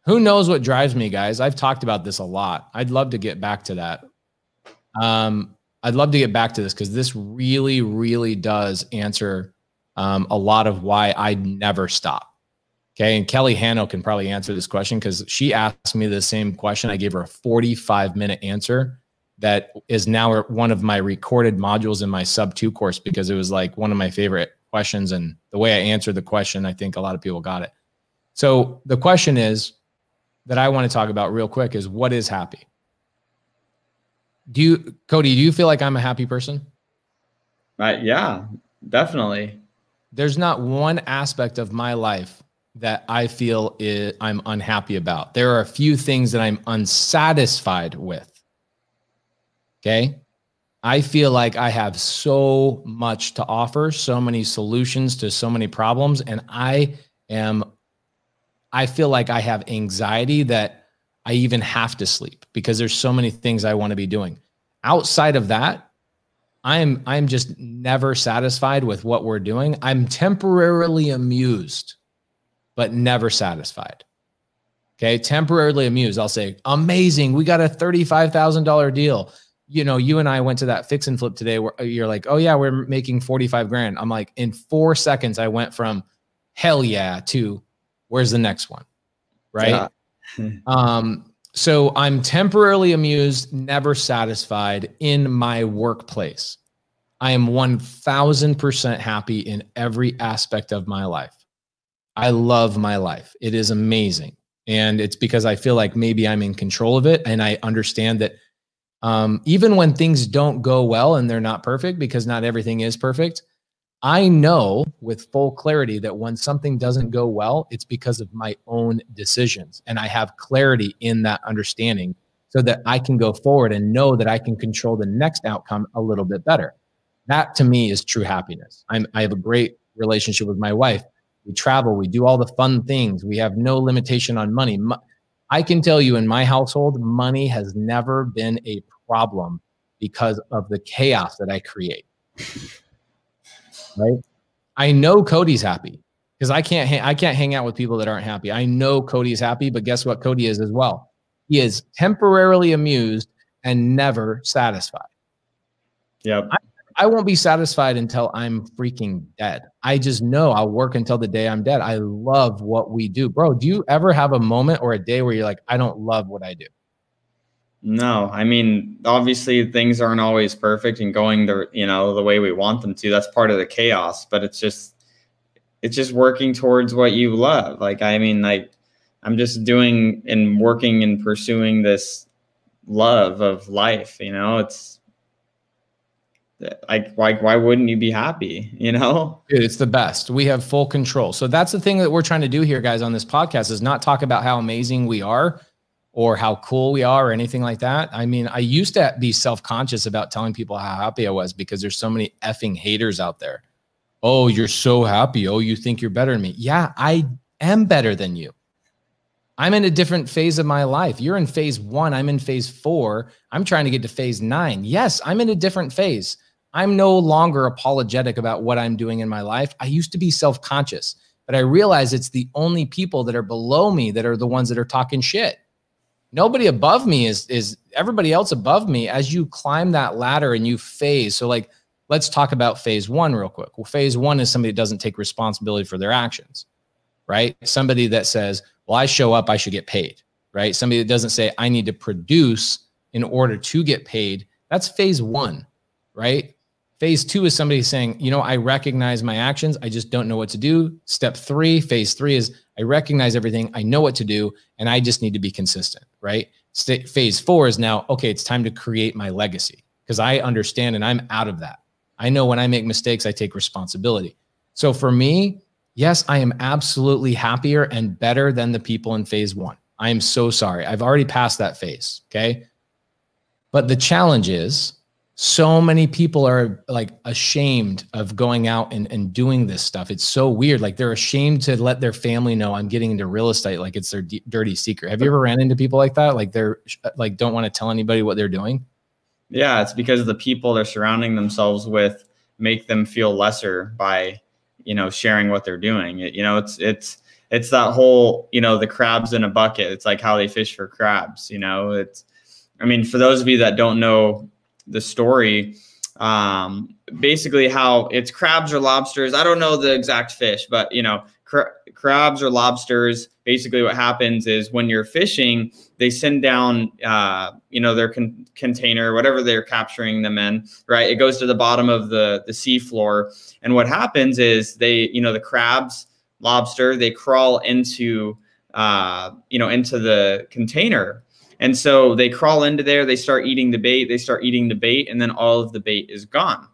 who knows what drives me, guys? I've talked about this a lot. I'd love to get back to that. Um, I'd love to get back to this because this really, really does answer um, a lot of why I never stop. Okay. And Kelly Hanno can probably answer this question because she asked me the same question. I gave her a 45 minute answer that is now one of my recorded modules in my Subto course because it was like one of my favorite questions. And the way I answered the question, I think a lot of people got it. So the question is that I want to talk about real quick is what is happy? Do you, Cody, do you feel like I'm a happy person? Uh, yeah, definitely. There's not one aspect of my life that I feel is, I'm unhappy about. There are a few things that I'm unsatisfied with. Okay. I feel like I have so much to offer, so many solutions to so many problems. And I am, I feel like I have anxiety that I even have to sleep because there's so many things I want to be doing. Outside of that, I'm I'm just never satisfied with what we're doing. I'm temporarily amused, but never satisfied. Okay, temporarily amused. I'll say, amazing. We got a $35,000 deal. You know, you and I went to that fix and flip today where you're like, oh, yeah, we're making 45 grand. I'm like, in four seconds, I went from hell yeah to where's the next one? Right. Yeah. um, so I'm temporarily amused, never satisfied in my workplace. I am 1000% happy in every aspect of my life. I love my life. It is amazing. And it's because I feel like maybe I'm in control of it. And I understand that um, even when things don't go well and they're not perfect, because not everything is perfect, I know with full clarity that when something doesn't go well, it's because of my own decisions. And I have clarity in that understanding so that I can go forward and know that I can control the next outcome a little bit better. That to me is true happiness. I'm, I have a great relationship with my wife. We travel, we do all the fun things. We have no limitation on money. I can tell you in my household, money has never been a problem because of the chaos that I create right? I know Cody's happy because I can't ha- I can't hang out with people that aren't happy. I know Cody's happy, but guess what? Cody is as well. He is temporarily amused and never satisfied. Yeah, I'm I won't be satisfied until I'm freaking dead. I just know I'll work until the day I'm dead. I love what we do. Bro, do you ever have a moment or a day where you're like, I don't love what I do? No, I mean, obviously things aren't always perfect and going the, you know, the way we want them to. That's part of the chaos, but it's just it's just working towards what you love. Like I mean, like I'm just doing and working and pursuing this love of life, you know? It's like why why wouldn't you be happy you know Dude, it's the best we have full control so that's the thing that we're trying to do here guys on this podcast is not talk about how amazing we are or how cool we are or anything like that i mean i used to be self-conscious about telling people how happy i was because there's so many effing haters out there oh you're so happy oh you think you're better than me yeah i am better than you I'm in a different phase of my life. You're in phase one. I'm in phase four. I'm trying to get to phase nine. Yes, I'm in a different phase. I'm no longer apologetic about what I'm doing in my life. I used to be self conscious, but I realize it's the only people that are below me that are the ones that are talking shit. Nobody above me is is everybody else above me as you climb that ladder and you phase. So like let's talk about phase 1 real quick. Well, phase 1 is somebody that doesn't take responsibility for their actions. Right? Somebody that says, "Well, I show up, I should get paid." Right? Somebody that doesn't say, "I need to produce in order to get paid." That's phase 1, right? Phase two is somebody saying, you know, I recognize my actions. I just don't know what to do. Step three, phase three is I recognize everything. I know what to do. And I just need to be consistent, right? St- phase four is now, okay, it's time to create my legacy because I understand and I'm out of that. I know when I make mistakes, I take responsibility. So for me, yes, I am absolutely happier and better than the people in phase one. I am so sorry. I've already passed that phase. Okay. But the challenge is, so many people are like ashamed of going out and, and doing this stuff. It's so weird. Like they're ashamed to let their family know I'm getting into real estate. Like it's their dirty secret. Have you ever ran into people like that? Like they're uh, like, don't want to tell anybody what they're doing. Yeah. It's because the people they're surrounding themselves with make them feel lesser by, you know, sharing what they're doing. You know, it's, it's, it's that whole, you know, the crabs in a bucket. It's like how they fish for crabs, you know, it's, I mean, for those of you that don't know the story um, basically how it's crabs or lobsters. I don't know the exact fish, but you know, cra- crabs or lobsters. Basically, what happens is when you're fishing, they send down, uh, you know, their con- container, whatever they're capturing them in. Right, it goes to the bottom of the the sea floor, and what happens is they, you know, the crabs, lobster, they crawl into, uh, you know, into the container and so they crawl into there, they start eating the bait, they start eating the bait, and then all of the bait is gone.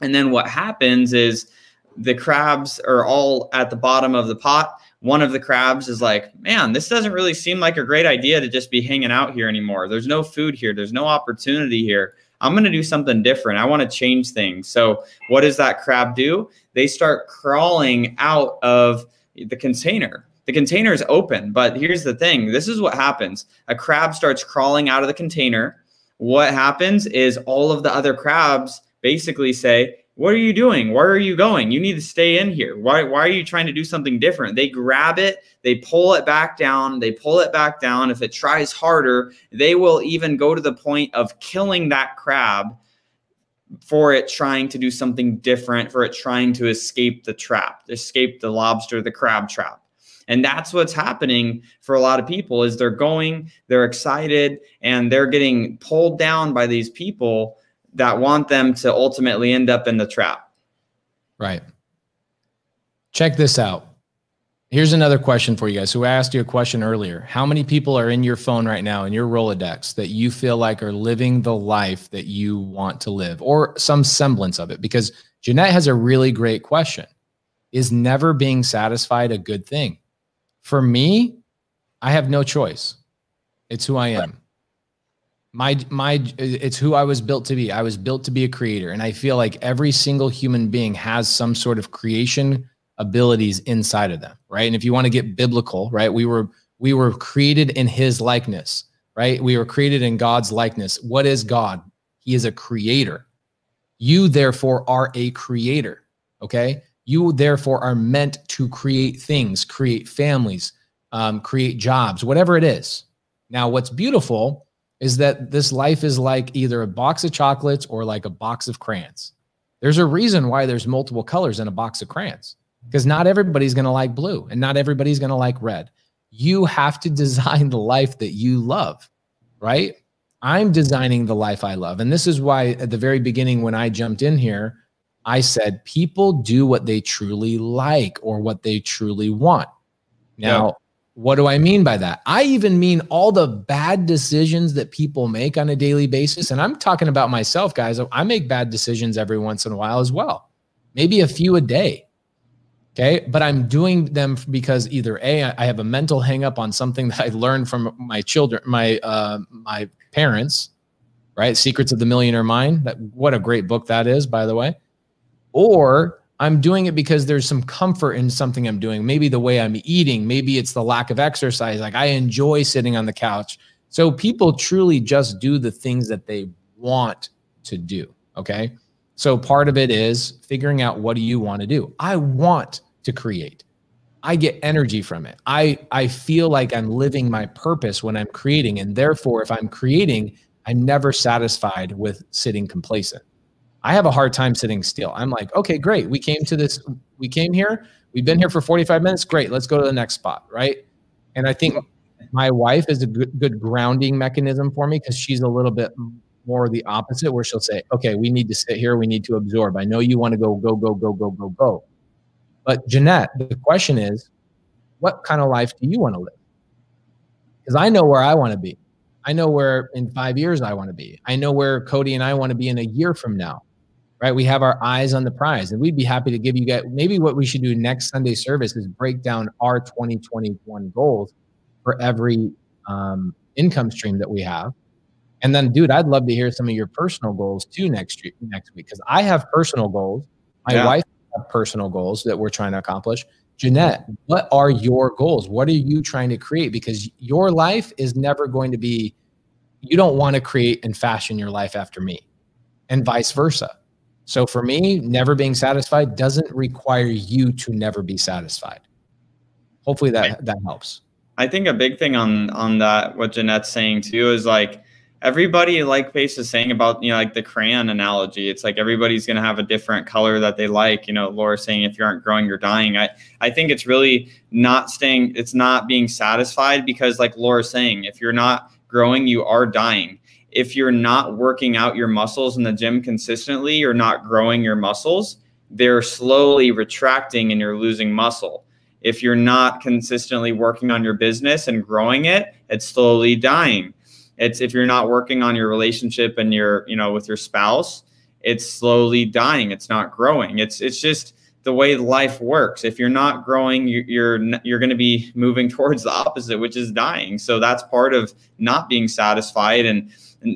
And then what happens is the crabs are all at the bottom of the pot. One of the crabs is like, man, this doesn't really seem like a great idea to just be hanging out here anymore. There's no food here, there's no opportunity here. I'm going to do something different. I want to change things. So, what does that crab do? They start crawling out of the container the container is open, but here's the thing this is what happens a crab starts crawling out of the container. What happens is all of the other crabs basically say, What are you doing? Where are you going? You need to stay in here. Why, why are you trying to do something different? They grab it, they pull it back down, they pull it back down. If it tries harder, they will even go to the point of killing that crab for it trying to do something different, for it trying to escape the trap, escape the lobster, the crab trap. And that's what's happening for a lot of people is they're going, they're excited, and they're getting pulled down by these people that want them to ultimately end up in the trap. Right. Check this out. Here's another question for you guys. So asked you a question earlier. How many people are in your phone right now in your Rolodex that you feel like are living the life that you want to live or some semblance of it? Because Jeanette has a really great question. Is never being satisfied a good thing? For me, I have no choice. It's who I am. My my it's who I was built to be. I was built to be a creator and I feel like every single human being has some sort of creation abilities inside of them, right? And if you want to get biblical, right? We were we were created in his likeness, right? We were created in God's likeness. What is God? He is a creator. You therefore are a creator, okay? You therefore are meant to create things, create families, um, create jobs, whatever it is. Now, what's beautiful is that this life is like either a box of chocolates or like a box of crayons. There's a reason why there's multiple colors in a box of crayons because not everybody's going to like blue and not everybody's going to like red. You have to design the life that you love, right? I'm designing the life I love. And this is why at the very beginning, when I jumped in here, I said, people do what they truly like or what they truly want. Now, yeah. what do I mean by that? I even mean all the bad decisions that people make on a daily basis. And I'm talking about myself, guys. I make bad decisions every once in a while as well, maybe a few a day. Okay. But I'm doing them because either A, I have a mental hangup on something that I learned from my children, my, uh, my parents, right? Secrets of the Millionaire Mind. That what a great book that is, by the way. Or I'm doing it because there's some comfort in something I'm doing. Maybe the way I'm eating, maybe it's the lack of exercise. Like I enjoy sitting on the couch. So people truly just do the things that they want to do. Okay. So part of it is figuring out what do you want to do? I want to create. I get energy from it. I I feel like I'm living my purpose when I'm creating and therefore if I'm creating, I'm never satisfied with sitting complacent. I have a hard time sitting still. I'm like, "Okay, great. We came to this we came here. We've been here for 45 minutes. Great. Let's go to the next spot, right?" And I think my wife is a good, good grounding mechanism for me because she's a little bit more the opposite where she'll say, "Okay, we need to sit here. We need to absorb. I know you want to go go go go go go go." But Jeanette, the question is, what kind of life do you want to live? Because I know where I want to be. I know where in five years I want to be. I know where Cody and I want to be in a year from now. Right. We have our eyes on the prize. And we'd be happy to give you guys maybe what we should do next Sunday service is break down our 2021 goals for every um, income stream that we have. And then, dude, I'd love to hear some of your personal goals too next week. Next week, because I have personal goals. My yeah. wife has personal goals that we're trying to accomplish. Jeanette, what are your goals? What are you trying to create? Because your life is never going to be, you don't want to create and fashion your life after me, and vice versa. So for me, never being satisfied doesn't require you to never be satisfied. Hopefully that that helps. I think a big thing on on that what Jeanette's saying too is like everybody like Pace is saying about you know like the crayon analogy it's like everybody's to have a different color that they like you know laura saying if you aren't growing you're dying i i think it's really not staying it's not being satisfied because like laura saying if you're not growing you are dying if you're not working out your muscles in the gym consistently you're not growing your muscles they're slowly retracting and you're losing muscle if you're not consistently working on your business and growing it it's slowly dying it's if you're not working on your relationship and your, you know, with your spouse, it's slowly dying. It's not growing. It's it's just the way life works. If you're not growing, you're you're going to be moving towards the opposite, which is dying. So that's part of not being satisfied and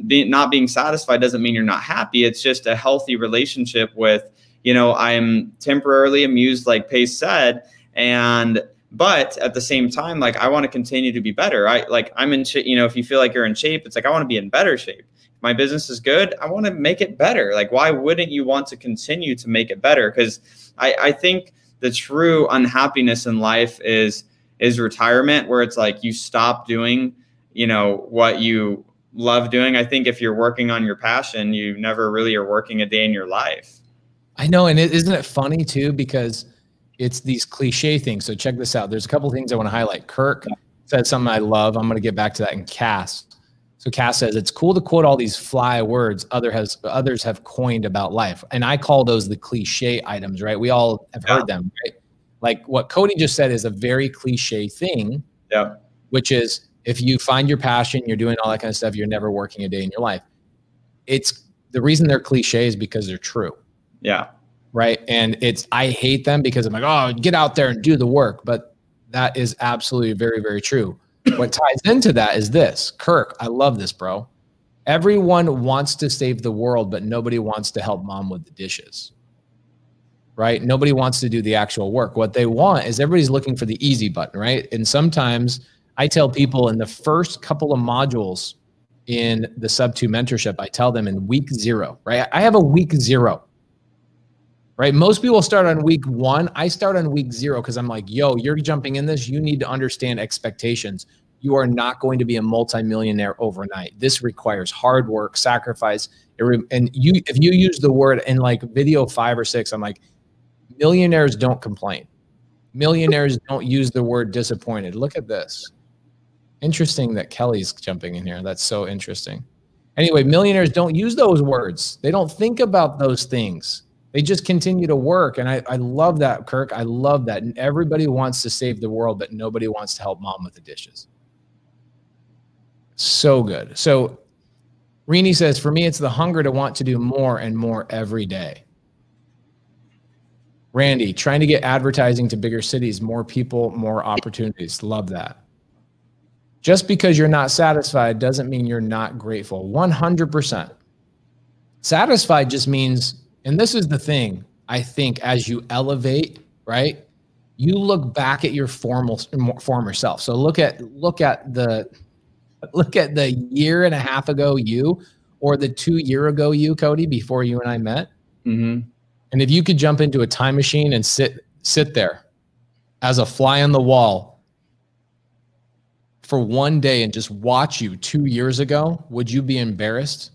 be, not being satisfied doesn't mean you're not happy. It's just a healthy relationship with, you know, I'm temporarily amused, like Pace said, and but at the same time like i want to continue to be better. I like i'm in you know if you feel like you're in shape it's like i want to be in better shape. My business is good i want to make it better. Like why wouldn't you want to continue to make it better? Because i i think the true unhappiness in life is is retirement where it's like you stop doing you know what you love doing i think if you're working on your passion you never really are working a day in your life i know and isn't it funny too because it's these cliche things. So check this out. There's a couple things I want to highlight. Kirk said something I love. I'm going to get back to that in Cass. So Cass says it's cool to quote all these fly words other has others have coined about life, and I call those the cliche items. Right? We all have heard them. Right? Like what Cody just said is a very cliche thing. Yeah. Which is if you find your passion, you're doing all that kind of stuff, you're never working a day in your life. It's the reason they're cliche is because they're true. Yeah right? And it's I hate them because I'm like, oh, get out there and do the work. But that is absolutely very, very true. what ties into that is this, Kirk. I love this, bro. Everyone wants to save the world, but nobody wants to help mom with the dishes. Right? Nobody wants to do the actual work. What they want is everybody's looking for the easy button, right? And sometimes I tell people in the first couple of modules in the Subto mentorship, I tell them in week zero, right? I have a week zero right? Most people start on week one. I start on week zero because I'm like, yo, you're jumping in this. You need to understand expectations. You are not going to be a multimillionaire overnight. This requires hard work, sacrifice. And you, if you use the word in like video five or six, I'm like, millionaires don't complain. Millionaires don't use the word disappointed. Look at this. Interesting that Kelly's jumping in here. That's so interesting. Anyway, millionaires don't use those words. They don't think about those things. They just continue to work. And I, I love that, Kirk. I love that. And everybody wants to save the world, but nobody wants to help mom with the dishes. So good. So Rini says, for me, it's the hunger to want to do more and more every day. Randy, trying to get advertising to bigger cities, more people, more opportunities. Love that. Just because you're not satisfied doesn't mean you're not grateful. 100%. Satisfied just means, and this is the thing, I think, as you elevate, right? You look back at your formal former self. So look at look at the look at the year and a half ago you or the two year ago you, Cody, before you and I met. Mm-hmm. And if you could jump into a time machine and sit sit there as a fly on the wall for one day and just watch you two years ago, would you be embarrassed?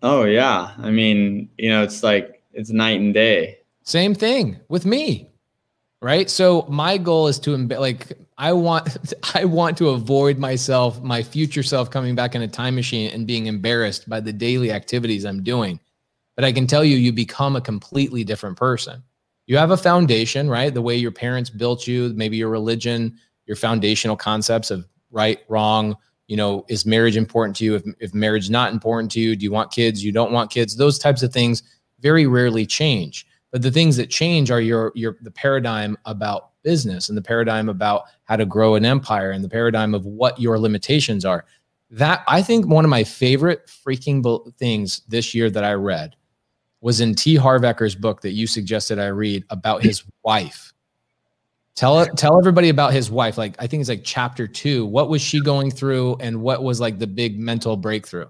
Oh yeah. I mean, you know, it's like it's night and day. Same thing with me. Right. So my goal is to like I want I want to avoid myself, my future self coming back in a time machine and being embarrassed by the daily activities I'm doing. But I can tell you, you become a completely different person. You have a foundation, right? The way your parents built you, maybe your religion, your foundational concepts of right, wrong, you know, is marriage important to you? If, if marriage not important to you, do you want kids? You don't want kids? Those types of things very rarely change. But the things that change are your your the paradigm about business and the paradigm about how to grow an empire and the paradigm of what your limitations are. That I think one of my favorite freaking things this year that I read was in T. Harv Eker's book that you suggested I read about his wife Tell tell everybody about his wife. Like I think it's like chapter two. What was she going through, and what was like the big mental breakthrough?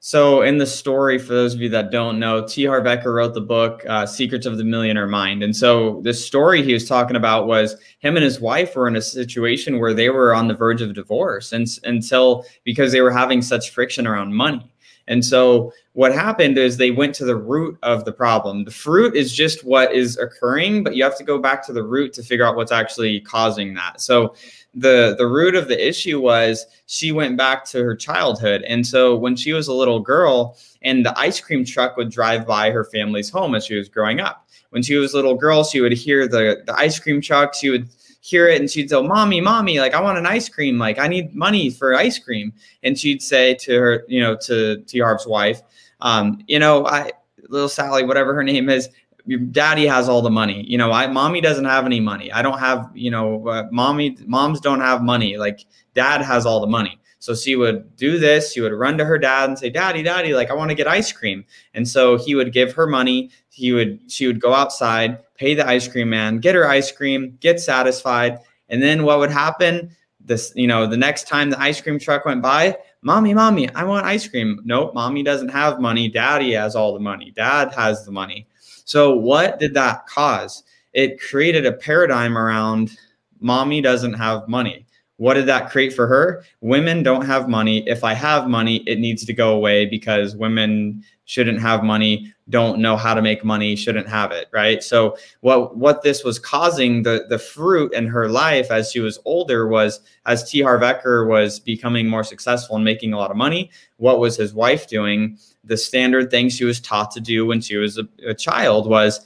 So, in the story, for those of you that don't know, T. Harv Eker wrote the book uh, "Secrets of the Millionaire Mind," and so the story he was talking about was him and his wife were in a situation where they were on the verge of divorce, and until because they were having such friction around money. And so what happened is they went to the root of the problem. The fruit is just what is occurring, but you have to go back to the root to figure out what's actually causing that. So the the root of the issue was she went back to her childhood. And so when she was a little girl and the ice cream truck would drive by her family's home as she was growing up. When she was a little girl, she would hear the, the ice cream truck. She would hear it and she'd say, Mommy, mommy, like I want an ice cream. Like I need money for ice cream. And she'd say to her, you know, to, to Harv's wife, um, you know, I little Sally, whatever her name is, your daddy has all the money. You know, I mommy doesn't have any money. I don't have, you know, uh, mommy moms don't have money. Like dad has all the money. So she would do this. She would run to her dad and say, "Daddy, daddy, like I want to get ice cream." And so he would give her money. He would she would go outside, pay the ice cream man, get her ice cream, get satisfied, and then what would happen? This, you know, the next time the ice cream truck went by, mommy, mommy, I want ice cream. Nope, mommy doesn't have money. Daddy has all the money. Dad has the money. So what did that cause? It created a paradigm around mommy doesn't have money. What did that create for her? Women don't have money. If I have money, it needs to go away because women shouldn't have money, don't know how to make money, shouldn't have it, right? So what what this was causing the the fruit in her life as she was older was as T. Harv Eker was becoming more successful and making a lot of money, what was his wife doing? The standard thing she was taught to do when she was a, a child was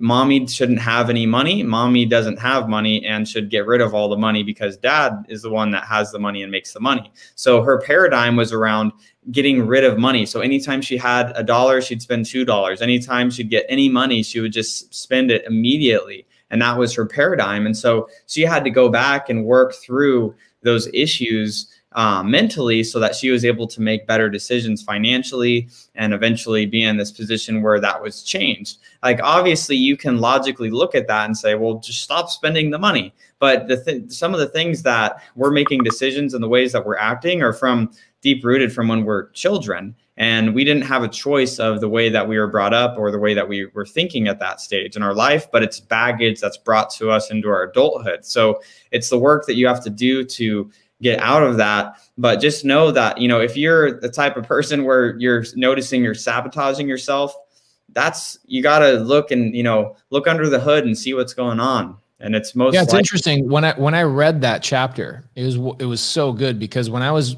mommy shouldn't have any money. Mommy doesn't have money and should get rid of all the money because dad is the one that has the money and makes the money. So her paradigm was around getting rid of money. So anytime she had a dollar, she'd spend $2. Anytime she'd get any money, she would just spend it immediately. And that was her paradigm. And so she had to go back and work through those issues uh, mentally so that she was able to make better decisions financially and eventually be in this position where that was changed. Like, obviously, you can logically look at that and say, well, just stop spending the money. But the th- some of the things that we're making decisions and the ways that we're acting are from deep rooted from when we're children. And we didn't have a choice of the way that we were brought up or the way that we were thinking at that stage in our life, but it's baggage that's brought to us into our adulthood. So it's the work that you have to do to get out of that. But just know that, you know, if you're the type of person where you're noticing you're sabotaging yourself, that's you got to look and, you know, look under the hood and see what's going on. And it's most Yeah, it's likely- interesting when I when I read that chapter, it was it was so good because when I was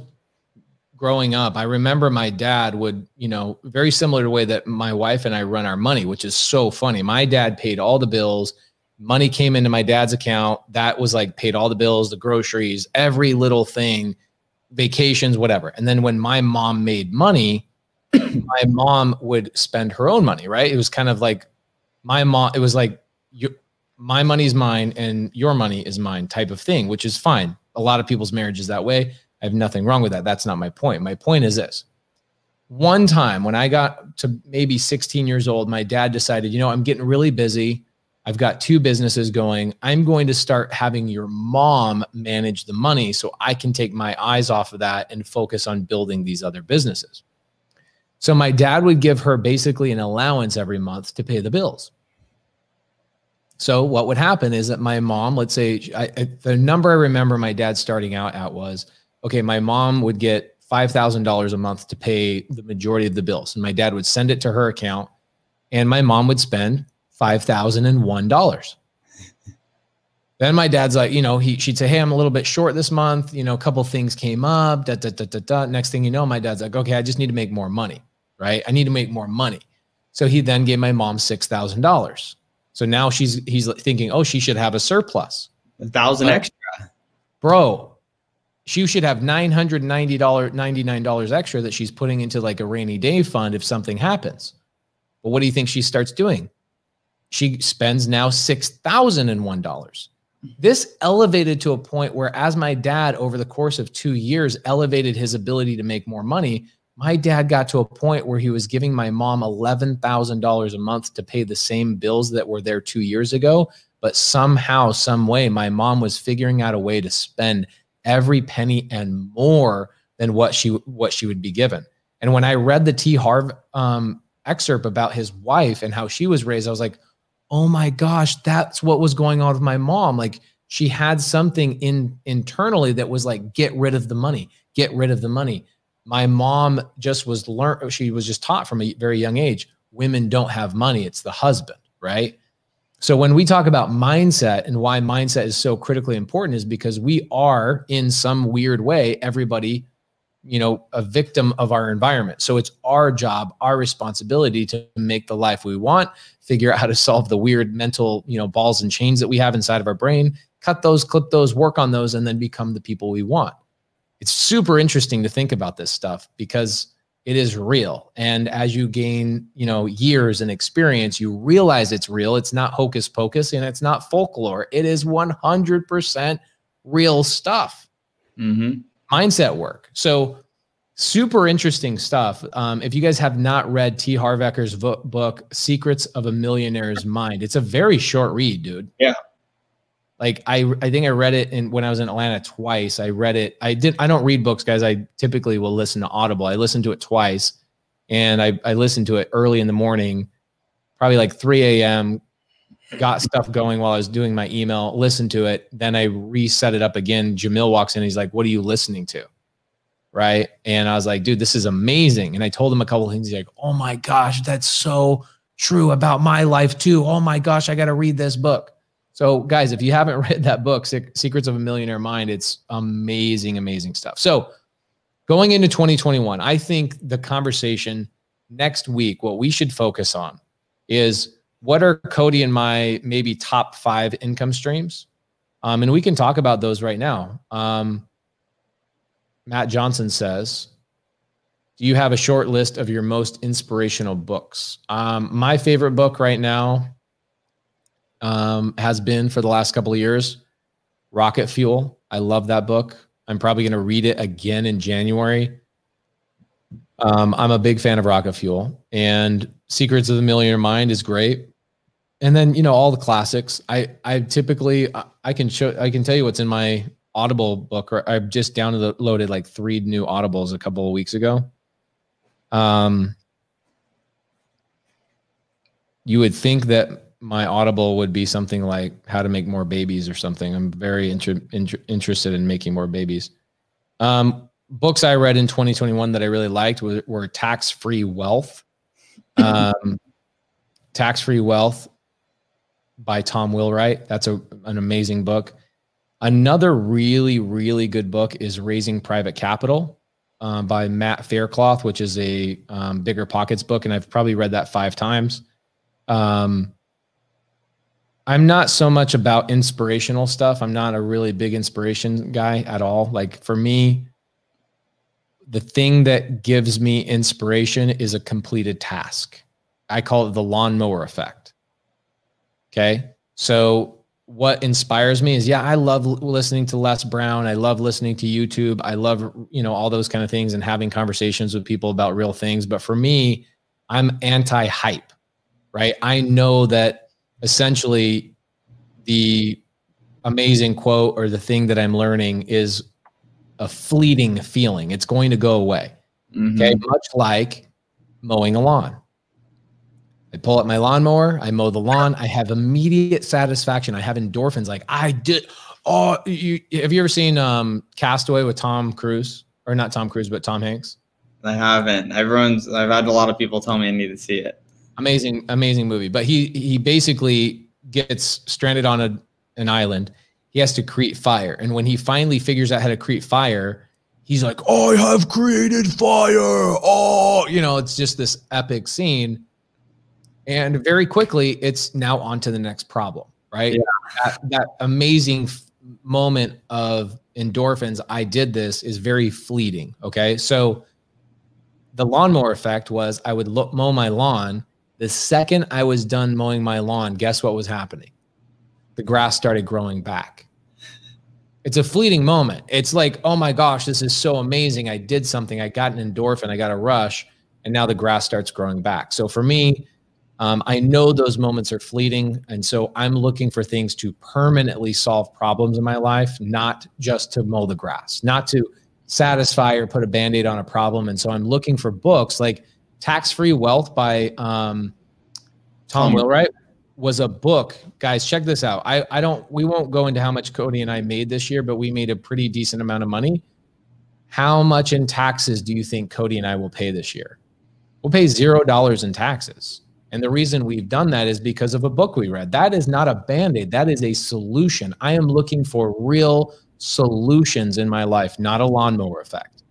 growing up, I remember my dad would, you know, very similar to the way that my wife and I run our money, which is so funny. My dad paid all the bills. Money came into my dad's account. That was like paid all the bills, the groceries, every little thing, vacations, whatever. And then when my mom made money, my mom would spend her own money, right? It was kind of like my mom, it was like you, my money's mine and your money is mine type of thing, which is fine. A lot of people's marriages that way. I have nothing wrong with that. That's not my point. My point is this. One time when I got to maybe 16 years old, my dad decided, you know, I'm getting really busy. I've got two businesses going. I'm going to start having your mom manage the money so I can take my eyes off of that and focus on building these other businesses. So my dad would give her basically an allowance every month to pay the bills. So what would happen is that my mom, let's say I, the number I remember my dad starting out at was okay, my mom would get $5,000 a month to pay the majority of the bills. And my dad would send it to her account, and my mom would spend $5,001. then my dad's like, you know, he, she'd say, Hey, I'm a little bit short this month. You know, a couple things came up. Da, da, da, da, da. Next thing you know, my dad's like, Okay, I just need to make more money, right? I need to make more money. So he then gave my mom $6,000. So now she's, he's thinking, Oh, she should have a surplus. A thousand extra. Bro, she should have $990 $99 extra that she's putting into like a rainy day fund if something happens but what do you think she starts doing she spends now $6001 this elevated to a point where as my dad over the course of two years elevated his ability to make more money my dad got to a point where he was giving my mom $11000 a month to pay the same bills that were there two years ago but somehow some way my mom was figuring out a way to spend every penny and more than what she what she would be given. And when I read the T Harv um, excerpt about his wife and how she was raised, I was like, oh my gosh, that's what was going on with my mom. Like she had something in internally that was like, get rid of the money, get rid of the money. My mom just was learned, she was just taught from a very young age, women don't have money, it's the husband, right? So when we talk about mindset and why mindset is so critically important is because we are in some weird way everybody you know a victim of our environment. So it's our job, our responsibility to make the life we want, figure out how to solve the weird mental, you know, balls and chains that we have inside of our brain, cut those, clip those, work on those and then become the people we want. It's super interesting to think about this stuff because it is real. And as you gain you know years and experience you realize it's real. It's not hocus pocus and it's not folklore. It is 100% real stuff. Mm-hmm. mindset work. So super interesting stuff um, if you guys have not read t harv eker's book secrets of a millionaire's mind it's a very short read dude yeah like I I think I read it in when I was in Atlanta twice. I read it. I didn't. I don't read books, guys. I typically will listen to Audible. I listened to it twice and I, I listened to it early in the morning, probably like 3 a.m. Got stuff going while I was doing my email, listened to it. Then I reset it up again. Jamil walks in. He's like, What are you listening to? Right. And I was like, Dude, this is amazing. And I told him a couple things. He's like, Oh my gosh, that's so true about my life too. Oh my gosh, I got to read this book. So, guys, if you haven't read that book, Secrets of a Millionaire Mind, it's amazing, amazing stuff. So, going into 2021, I think the conversation next week, what we should focus on is what are Cody and my maybe top five income streams? Um, and we can talk about those right now. Um, Matt Johnson says, Do you have a short list of your most inspirational books? Um, my favorite book right now um, has been for the last couple of years. Rocket Fuel. I love that book. I'm probably going to read it again in January. Um, I'm a big fan of Rocket Fuel, and Secrets of the Millionaire Mind is great. And then you know all the classics. I I typically I can show I can tell you what's in my Audible book. Or I've just downloaded like three new Audibles a couple of weeks ago. Um, you would think that my audible would be something like how to make more babies or something i'm very inter- inter- interested in making more babies Um, books I read in 2021 that I really liked were, were Tax Free Wealth. Um, Tax Free Wealth by Tom Wheelwright. That's a, an amazing book. Another really, really good book is Raising Private Capital um, by Matt Faircloth, which is a um, BiggerPockets book. And I've probably read that five times. Um, I'm not so much about inspirational stuff. I'm not a really big inspiration guy at all. Like for me, the thing that gives me inspiration is a completed task. I call it the lawnmower effect. Okay. So, what inspires me is yeah, I love listening to Les Brown. I love listening to YouTube. I love, you know, all those kind of things and having conversations with people about real things. But for me, I'm anti hype, right? I know that essentially the amazing quote or the thing that I'm learning is a fleeting feeling. It's going to go away. Mm-hmm. Okay. Much like mowing a lawn. I pull up my lawnmower, I mow the lawn, I have immediate satisfaction. I have endorphins. Like I did. Oh, you, have you ever seen um, Castaway with Tom Cruise or not Tom Cruise, but Tom Hanks? I haven't. Everyone's. I've had a lot of people tell me I need to see it amazing, amazing movie. But he he basically gets stranded on a an island. He has to create fire, and when he finally figures out how to create fire, he's like, "I have created fire!" Oh, you know, it's just this epic scene. And very quickly, it's now on to the next problem, right? Yeah. That, that amazing f- moment of endorphins, I did this, is very fleeting. Okay. So the lawnmower effect was I would look, mow my lawn the second I was done mowing my lawn, guess what was happening? The grass started growing back. It's a fleeting moment. It's like, oh my gosh, this is so amazing. I did something. I got an endorphin. I got a rush. And now the grass starts growing back. So for me, um, I know those moments are fleeting. And so I'm looking for things to permanently solve problems in my life, not just to mow the grass, not to satisfy or put a band aid on a problem. And so I'm looking for books like Tax Free Wealth by um, Tom Wheelwright was a book. Guys, check this out. I, I don't, we won't go into how much Cody and I made this year, but we made a pretty decent amount of money. How much in taxes do you think Cody and I will pay this year? We'll pay zero dollars in taxes. And the reason we've done that is because of a book we read. That is not a band aid, that is a solution. I am looking for real solutions in my life, not a lawnmower effect.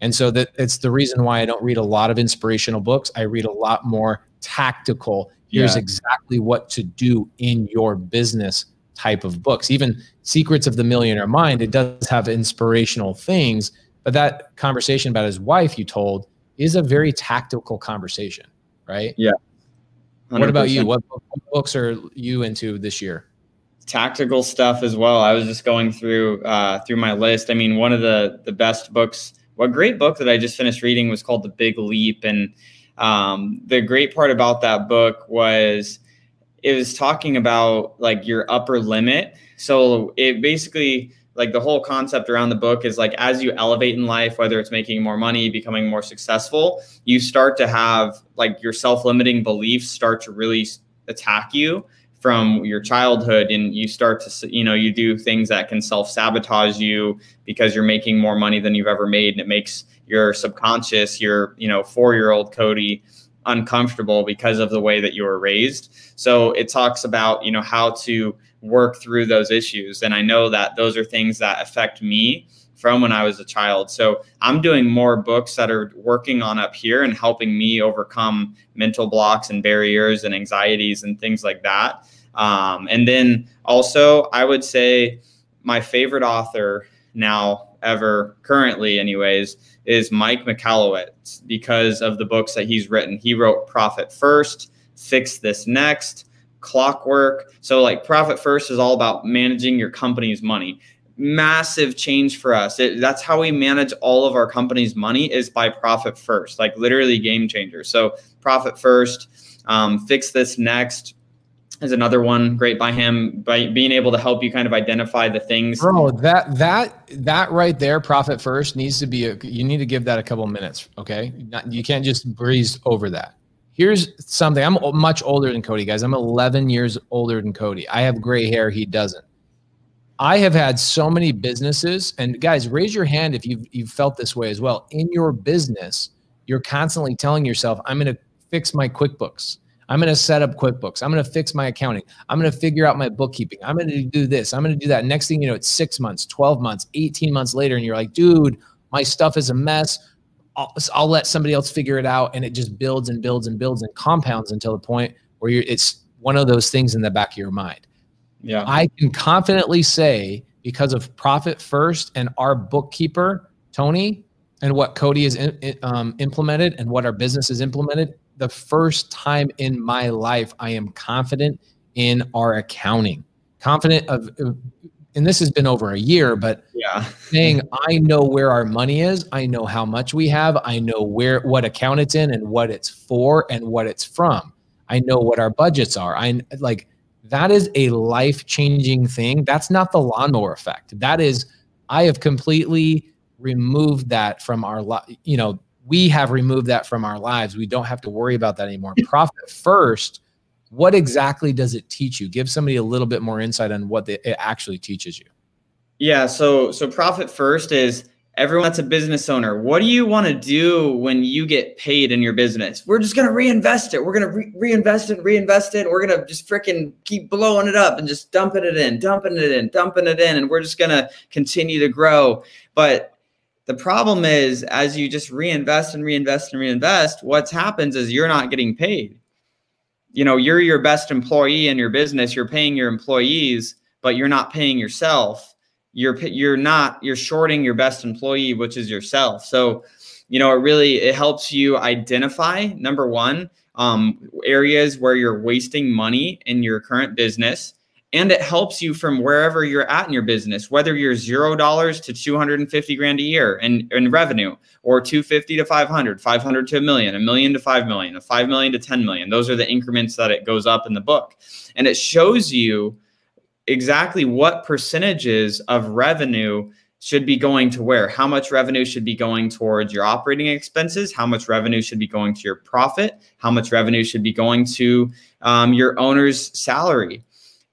And so that it's the reason why I don't read a lot of inspirational books. I read a lot more tactical. Here's yeah. exactly what to do in your business type of books. Even Secrets of the Millionaire Mind, it does have inspirational things, but that conversation about his wife you told is a very tactical conversation, right? Yeah. 100%. What about you? What, what books are you into this year? Tactical stuff as well. I was just going through uh, through my list. I mean, one of the the best books a great book that I just finished reading was called The Big Leap. And um, the great part about that book was it was talking about like your upper limit. So it basically, like the whole concept around the book is like as you elevate in life, whether it's making more money, becoming more successful, you start to have like your self limiting beliefs start to really attack you from your childhood and you start to you know you do things that can self-sabotage you because you're making more money than you've ever made and it makes your subconscious your you know four year old cody uncomfortable because of the way that you were raised. So it talks about you know how to work through those issues and i know that those are things that affect me from when I was a child. So I'm doing more books that are working on up here and helping me overcome mental blocks and barriers and anxieties and things like that. Um, and then also, I would say my favorite author now ever currently anyways is mike michalowicz because of the books that he's written he wrote profit first fix this next clockwork so like profit first is all about managing your company's money massive change for us. It, that's how we manage all of our company's money is by profit first, like literally game changer. So profit first, um, fix this next is another one great by him by being able to help you kind of identify the things. Bro, that that that right there, profit first needs to be a, you need to give that a couple minutes. Okay, Not, you can't just breeze over that. Here's something. I'm much older than Cody, guys. I'm 11 years older than Cody. I have gray hair. He doesn't. I have had so many businesses, and guys, raise your hand if you've you've felt this way as well. In your business, you're constantly telling yourself, "I'm going to fix my QuickBooks. I'm going to set up QuickBooks. I'm going to fix my accounting. I'm going to figure out my bookkeeping. I'm going to do this. I'm going to do that." Next thing you know, it's six months, twelve months, eighteen months later, and you're like, "Dude, my stuff is a mess. I'll, I'll let somebody else figure it out," and it just builds and builds and builds and compounds until the point where you're it's one of those things in the back of your mind. Yeah. I can confidently say because of Profit First and our bookkeeper, Tony, and what Cody has in, um, implemented and what our business has implemented, the first time in my life, I am confident in our accounting. Confident of, and this has been over a year, but yeah, saying I know where our money is, I know how much we have, I know where what account it's in and what it's for and what it's from. I know what our budgets are. I like that is a life changing thing. That's not the lawnmower effect. That is, I have completely removed that from our life. You know, we have removed that from our lives. We don't have to worry about that anymore. Profit first. What exactly does it teach you? Give somebody a little bit more insight on what it actually teaches you. Yeah. So, so profit first is everyone that's a business owner what do you want to do when you get paid in your business we're just going to reinvest it we're going to re- reinvest it reinvest it we're going to just freaking keep blowing it up and just dumping it in dumping it in dumping it in and we're just going to continue to grow but the problem is as you just reinvest and reinvest and reinvest what happens is you're not getting paid you know you're your best employee in your business you're paying your employees but you're not paying yourself. You're you're not you're shorting your best employee which is yourself. So you know it really it helps you identify number one um, areas where you're wasting money in your current business and it helps you from wherever you're at in your business whether you're zero dollars to 250 grand a year in, in revenue or 250 to 500 500 to a million a million to 5 million a 5 million to 10 million. Those are the increments that it goes up in the book. And it shows you exactly what percentages of revenue should be going to where. How much revenue should be going towards your operating expenses? How much revenue should be going to your profit? How much revenue should be going to um, your owner's salary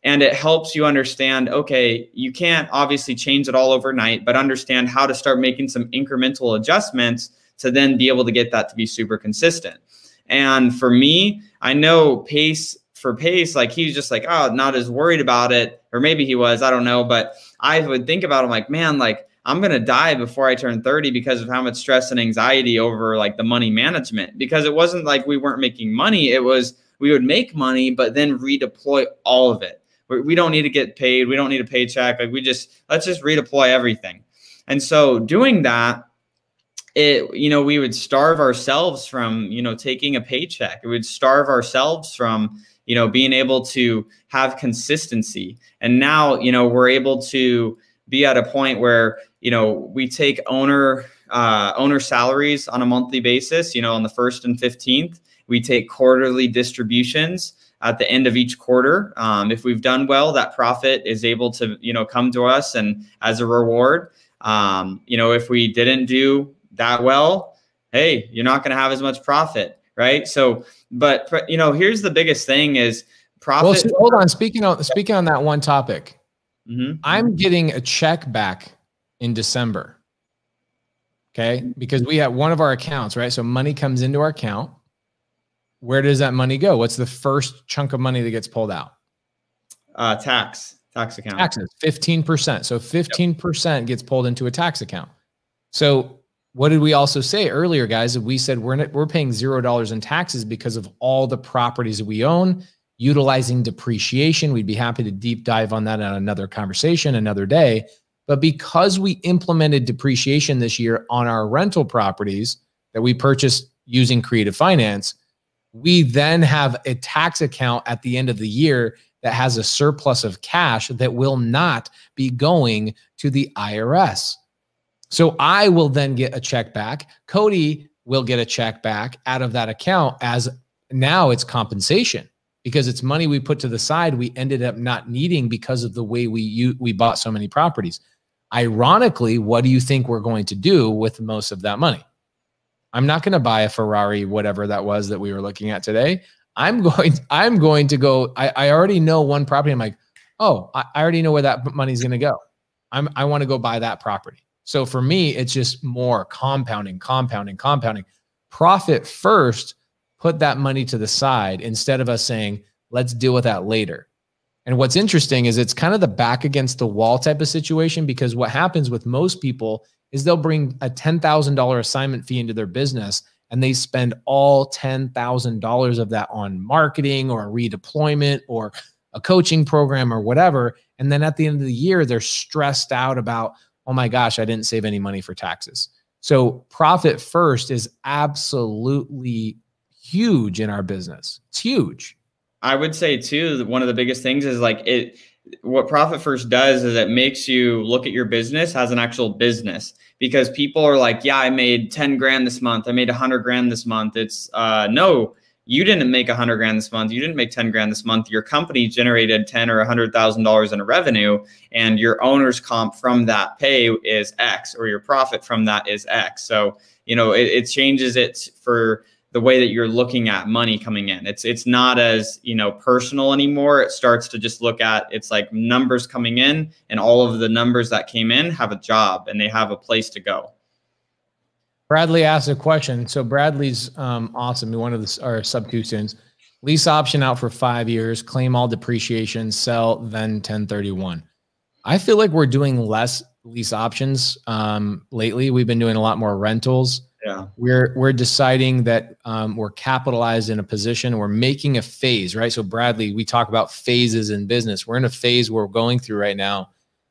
and it helps you understand okay you can't obviously change it all overnight but understand how to start making some incremental adjustments to then be able to get that to be super consistent and for me i know pace for pace, like he's just like, oh, not as worried about it. Or maybe he was, I don't know. But I would think about him like, man, like I'm gonna die before I turn 30 because of how much stress and anxiety over like the money management. Because it wasn't like we weren't making money, it was we would make money, but then redeploy all of it. We don't need to get paid, we don't need a paycheck. Like we just let's just redeploy everything. And so doing that, it you know we would starve ourselves from you know taking a paycheck it would starve ourselves from you know, being able to have consistency. And now, you know, we're able to be at a point where, you know, we take owner uh, owner salaries on a monthly basis, you know, on the first and 15th. We take quarterly distributions at the end of each quarter. Um, if we've done well, that profit is able to, you know, come to us and as a reward. Um, you know, if we didn't do that well, hey, you're not going to have as much profit right? So, but you know, here's the biggest thing is profit. Well, hold on. Speaking on speaking on that one topic, mm-hmm. I'm getting a check back in December. Okay, because we have one of our accounts, right? So money comes into our account. Where does that money go? What's the first chunk of money that gets pulled out? Uh, tax, tax account. Taxes, 15%. So 15% yep. gets pulled into a tax account. So what did we also say earlier, guys? We said we're not, we're paying zero dollars in taxes because of all the properties that we own, utilizing depreciation. We'd be happy to deep dive on that on another conversation, another day. But because we implemented depreciation this year on our rental properties that we purchased using creative finance, we then have a tax account at the end of the year that has a surplus of cash that will not be going to the IRS. So I will then get a check back. Cody will get a check back out of that account as now it's compensation because it's money we put to the side we ended up not needing because of the way we we bought so many properties. Ironically, what do you think we're going to do with most of that money? I'm not going to buy a Ferrari, whatever that was that we were looking at today. I'm going, I'm going to go. I, I already know one property. I'm like, oh, I, I already know where that money's going to go. I'm, I want to go buy that property. So for me, it's just more compounding, compounding, compounding. Profit first, put that money to the side instead of us saying, let's deal with that later. And what's interesting is it's kind of the back against the wall type of situation because what happens with most people is they'll bring a $10,000 assignment fee into their business and they spend all $10,000 of that on marketing or redeployment or a coaching program or whatever. And then at the end of the year, they're stressed out about, oh my gosh, I didn't save any money for taxes. So profit first is absolutely huge in our business. It's huge. I would say too, one of the biggest things is like it what profit first does is it makes you look at your business as an actual business because people are like, yeah, I made 10 grand this month. I made 100 grand this month. It's uh, no, you didn't make 100 grand this month. You didn't make 10 grand this month. Your company generated 10 or $100,000 in revenue, and your owner's comp from that pay is X, or your profit from that is X. So, you know, it, it changes it for the way that you're looking at money coming in. It's it's not as, you know, personal anymore. It starts to just look at it's like numbers coming in and all of the numbers that came in have a job and they have a place to go. Bradley asked a question. So Bradley's um, awesome. One of the, our Subto students. Lease option out for five years, claim all depreciation, sell, then 1031. I feel like we're doing less lease options um, lately. We've been doing a lot more rentals yeah. We're we're deciding that um, we're capitalized in a position we're making a phase right? So bradley we talk about phases in business. We're in a phase we're going through right now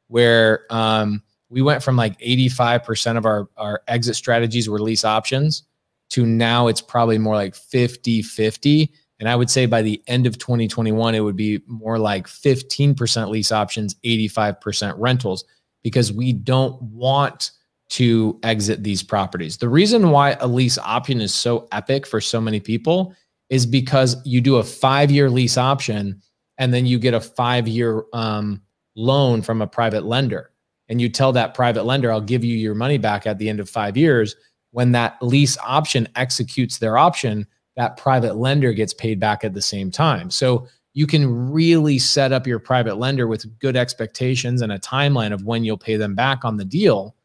where um, we went from like 85% of our our exit strategies were lease options to now it's probably more like 50 50 and i would say by the end of 2021 it would be more like 15% lease options 85% rentals because we don't want to exit these properties. The reason why a lease option is so epic for so many people is because you do a five year lease option and then you get a five year um, loan from a private lender. And you tell that private lender, I'll give you your money back at the end of five years. When that lease option executes their option, that private lender gets paid back at the same time. So you can really set up your private lender with good expectations and a timeline of when you'll pay them back on the deal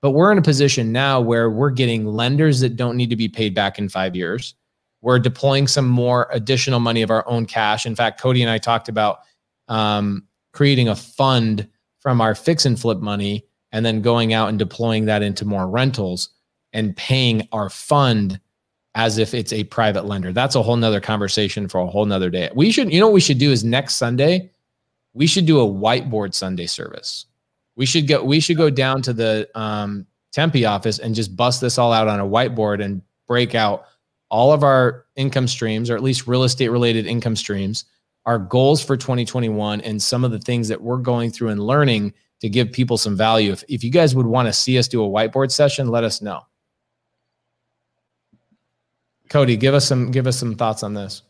but we're in a position now where we're getting lenders that don't need to be paid back in five years. We're deploying some more additional money of our own cash. In fact, Cody and I talked about um, creating a fund from our fix and flip money and then going out and deploying that into more rentals and paying our fund as if it's a private lender. That's a whole nother conversation for a whole nother day. We should, you know, what we should do is next Sunday, we should do a whiteboard Sunday service. We should go. We should go down to the um, Tempe office and just bust this all out on a whiteboard and break out all of our income streams, or at least real estate related income streams, our goals for 2021, and some of the things that we're going through and learning to give people some value. If, if you guys would want to see us do a whiteboard session, let us know. Cody, give us some give us some thoughts on this.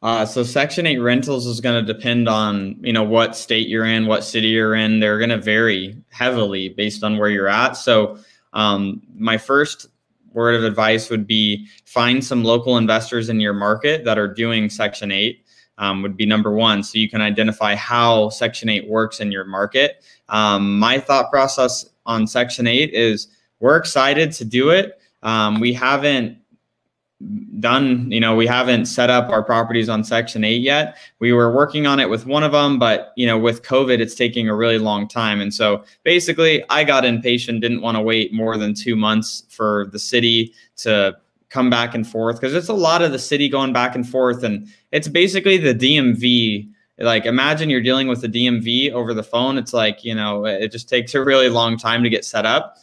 Uh, so Section 8 rentals is going to depend on, you know, what state you're in, what city you're in. They're going to vary heavily based on where you're at. So um, my first word of advice would be find some local investors in your market that are doing Section 8 um, would be number one. So you can identify how Section 8 works in your market. Um, my thought process on Section 8 is we're excited to do it. Um, we haven't done. You know we haven't set up our properties on section 8 yet. We were working on it with one of them but you know with covid it's taking a really long time. And so basically i got impatient didn't want to wait more than two months for the city to come back and forth because it's a lot of the city going back and forth and it's basically the dmv like imagine you're dealing with the dmv over the phone. It's like you know it just takes a really long time to get set up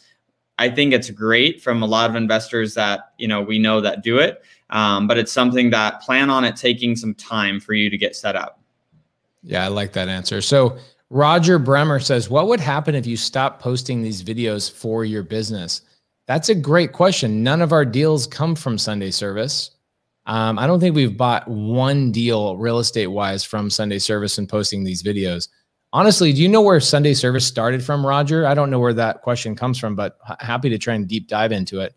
I think it's great from a lot of investors that you know we know that do it, um, but it's something that plan on it taking some time for you to get set up. Yeah, I like that answer. So Roger Bremer says, "What would happen if you stopped posting these videos for your business?" That's a great question. None of our deals come from Sunday Service. Um, I don't think we've bought one deal real estate wise from Sunday Service and posting these videos honestly, do you know where Sunday service started from, Roger? I don't know where that question comes from, but happy to try and deep dive into it.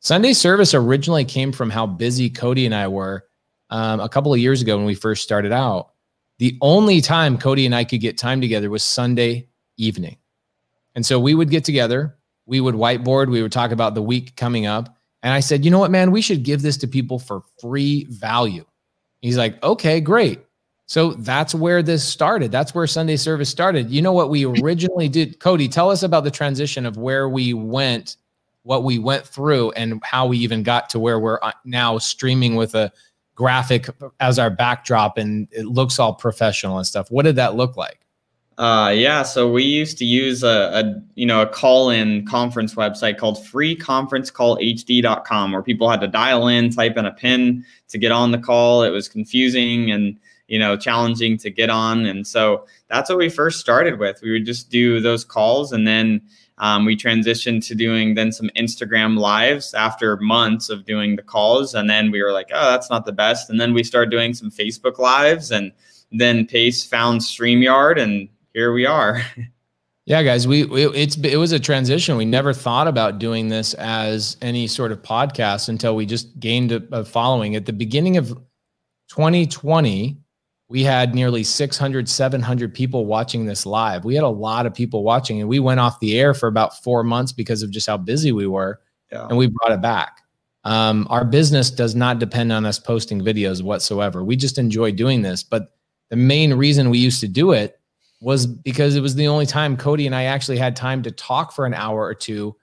Sunday service originally came from how busy Cody and I were um, a couple of years ago when we first started out. The only time Cody and I could get time together was Sunday evening. And so we would get together, we would whiteboard, we would talk about the week coming up. And I said, you know what, man, we should give this to people for free value. He's like, okay, great. So that's where this started. That's where Sunday service started. You know what we originally did? Cody, tell us about the transition of where we went, what we went through, and how we even got to where we're uh, now streaming with a graphic as our backdrop and it looks all professional and stuff. What did that look like? Uh, yeah, so we used to use a, a you know a call-in conference website called freeconferencecallhd.com where people had to dial in, type in a pin to get on the call. It was confusing and you know challenging to get on, and so that's what we first started with. We would just do those calls, and then um, we transitioned to doing then some Instagram lives after months of doing the calls, and then we were like, oh, that's not the best, and then we started doing some Facebook lives, and then Pace found Streamyard, and here we are. Yeah, guys, we, we it's it was a transition. We never thought about doing this as any sort of podcast until we just gained a, a following. At the beginning of 2020, we had nearly 600 700 people watching this live. We had a lot of people watching and we went off the air for about 4 months because of just how busy we were. Yeah. And we brought it back. Um, our business does not depend on us posting videos whatsoever. We just enjoy doing this, but the main reason we used to do it was because it was the only time Cody and I actually had time to talk for an hour or two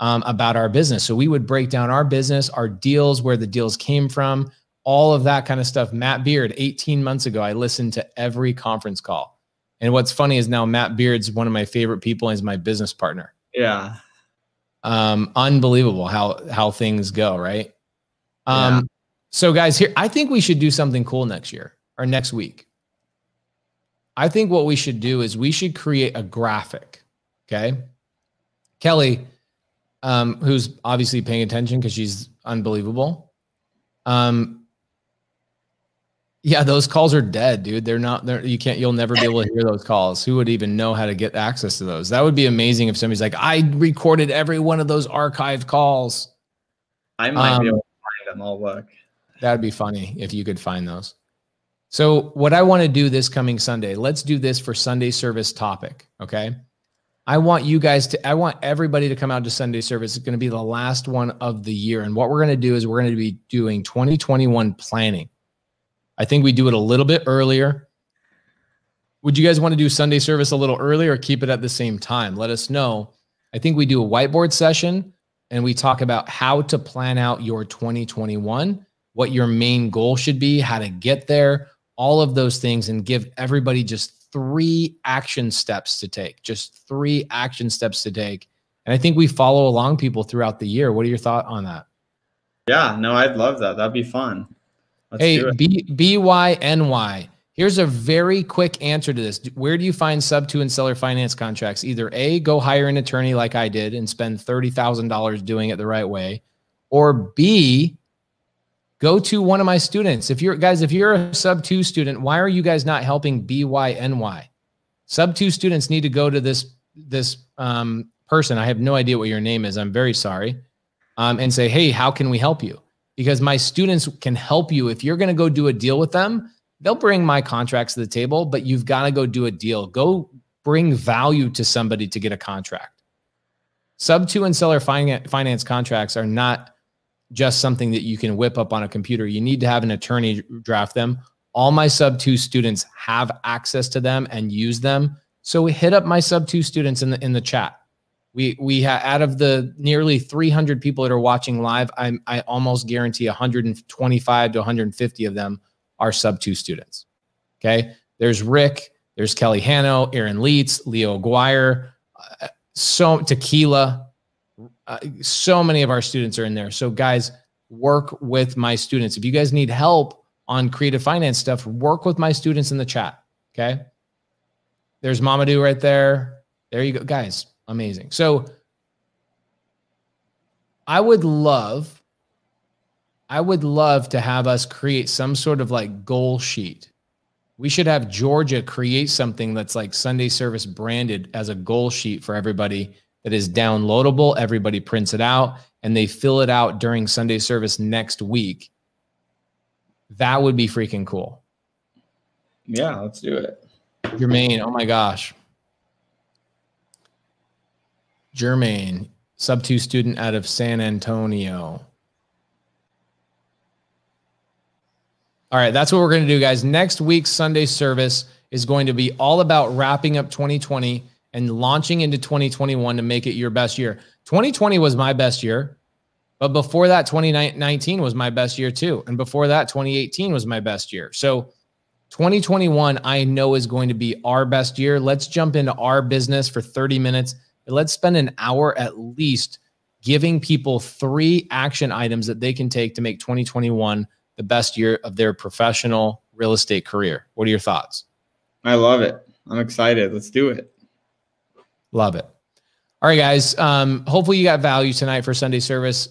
um, about our business. So we would break down our business, our deals, where the deals came from, all of that kind of stuff. Matt Beard, 18 months ago, I listened to every conference call. And what's funny is now Matt Beard's one of my favorite people and he's my business partner. Yeah. Um, unbelievable how how things go, right? Um, yeah. so guys, here I think we should do something cool next year or next week. I think what we should do is we should create a graphic. Okay. Kelly, um, who's obviously paying attention because she's unbelievable. Um, yeah, those calls are dead, dude. They're not there. You can't, you'll never be able to hear those calls. Who would even know how to get access to those? That would be amazing if somebody's like, I recorded every one of those archived calls. I might um, be able to find them all work. That'd be funny if you could find those. So, what I want to do this coming Sunday, let's do this for Sunday service topic. Okay. I want you guys to, I want everybody to come out to Sunday service. It's going to be the last one of the year. And what we're going to do is we're going to be doing 2021 planning. I think we do it a little bit earlier. Would you guys want to do Sunday service a little earlier or keep it at the same time? Let us know. I think we do a whiteboard session and we talk about how to plan out your 2021, what your main goal should be, how to get there, all of those things and give everybody just three action steps to take, just three action steps to take. And I think we follow along people throughout the year. What are your thoughts on that? Yeah, no, I'd love that. That'd be fun. Let's hey, B B Y N Y. Here's a very quick answer to this. Where do you find Subto and seller finance contracts? Either A, go hire an attorney like I did and spend $30,000 doing it the right way, or B, go to one of my students. If you're guys, if you're a Subto student, why are you guys not helping BYNY? Subto students need to go to this this um, person. I have no idea what your name is. I'm very sorry. Um, and say, hey, how can we help you? Because my students can help you. If you're going to go do a deal with them, they'll bring my contracts to the table, but you've got to go do a deal. Go bring value to somebody to get a contract. Subto and seller finance contracts are not just something that you can whip up on a computer. You need to have an attorney draft them. All my Subto students have access to them and use them. So hit up my Subto students in the in the chat. We we have out of the nearly 300 people that are watching live, I I almost guarantee 125 to 150 of them are Subto students. Okay, there's Rick, there's Kelly Hanno, Aaron Leitz, Leo Aguirre, uh, so Tequila, uh, so many of our students are in there. So guys, work with my students. If you guys need help on creative finance stuff, work with my students in the chat. Okay. There's Mamadou right there. There you go, guys. Amazing. So I would love, I would love to have us create some sort of like goal sheet. We should have Georgia create something that's like Sunday service branded as a goal sheet for everybody that is downloadable. Everybody prints it out and they fill it out during Sunday service next week. That would be freaking cool. Yeah, let's do it. Jermaine, oh my gosh. Jermaine, Subto student out of San Antonio. All right, that's what we're going to do, guys. Next week's Sunday service is going to be all about wrapping up 2020 and launching into 2021 to make it your best year. 2020 was my best year, but before that, 2019 was my best year too. And before that, 2018 was my best year. So 2021, I know is going to be our best year. Let's jump into our business for 30 minutes. Let's spend an hour at least giving people three action items that they can take to make 2021 the best year of their professional real estate career. What are your thoughts? I love it. I'm excited. Let's do it. Love it. All right, guys. Um, hopefully you got value tonight for Sunday service.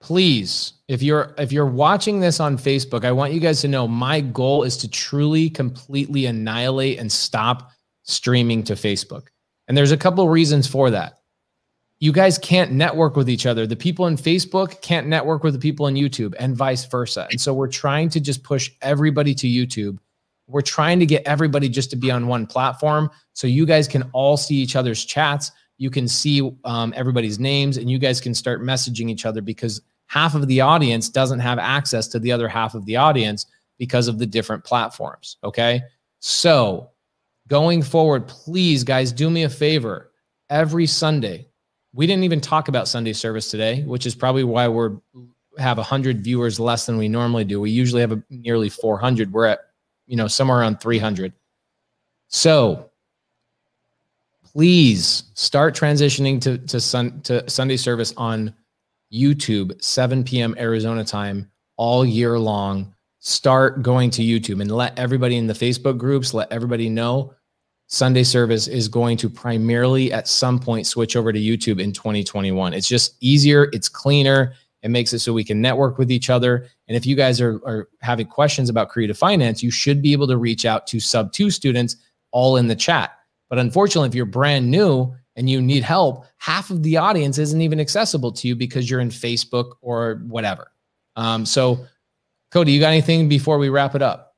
Please, if you're if you're watching this on Facebook, I want you guys to know my goal is to truly, completely annihilate and stop streaming to Facebook. And there's a couple of reasons for that you guys can't network with each other. The people in Facebook can't network with the people in YouTube and vice versa. And so we're trying to just push everybody to YouTube. We're trying to get everybody just to be on one platform so you guys can all see each other's chats. You can see um, everybody's names and you guys can start messaging each other because half of the audience doesn't have access to the other half of the audience because of the different platforms. Okay. So going forward, please, guys, do me a favor every Sunday we didn't even talk about Sunday service today, which is probably why we're have 100 viewers less than we normally do. We usually have a, nearly 400. We're at, you know, somewhere around 300. So please start transitioning to to sun to Sunday service on YouTube, 7 p.m. Arizona time, all year long. Start going to YouTube and let everybody in the Facebook groups, let everybody know Sunday service is going to primarily at some point switch over to YouTube in 2021. It's just easier, it's cleaner, it makes it so we can network with each other. And if you guys are, are having questions about creative finance, you should be able to reach out to Subto students all in the chat. But unfortunately, if you're brand new and you need help, half of the audience isn't even accessible to you because you're in Facebook or whatever. Um, so, Cody, you got anything before we wrap it up?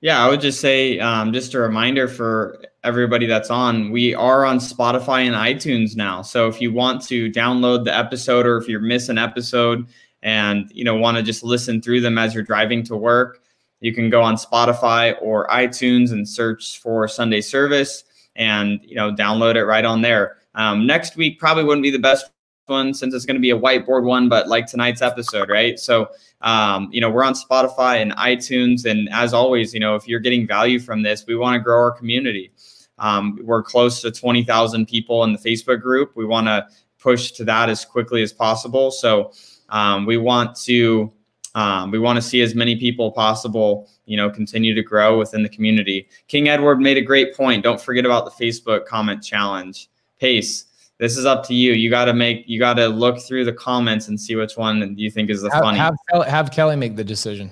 Yeah, I would just say, um, just a reminder for everybody that's on, we are on Spotify and iTunes now. So if you want to download the episode or if you miss an episode and you know want to just listen through them as you're driving to work, you can go on Spotify or iTunes and search for Sunday Service and you know download it right on there. Um, next week probably wouldn't be the best one since it's going to be a whiteboard one, but like tonight's episode, right? So um, you know, we're on Spotify and iTunes. And as always, you know, if you're getting value from this, we want to grow our community. Um, we're close to 20,000 people in the Facebook group. We want to push to that as quickly as possible. So um, we want to um, we want to see as many people possible, you know, continue to grow within the community. King Edward made a great point. Don't forget about the Facebook comment challenge. Pace this is up to you. You got to make, you got to look through the comments and see which one you think is the have, funny. Have, have Kelly make the decision.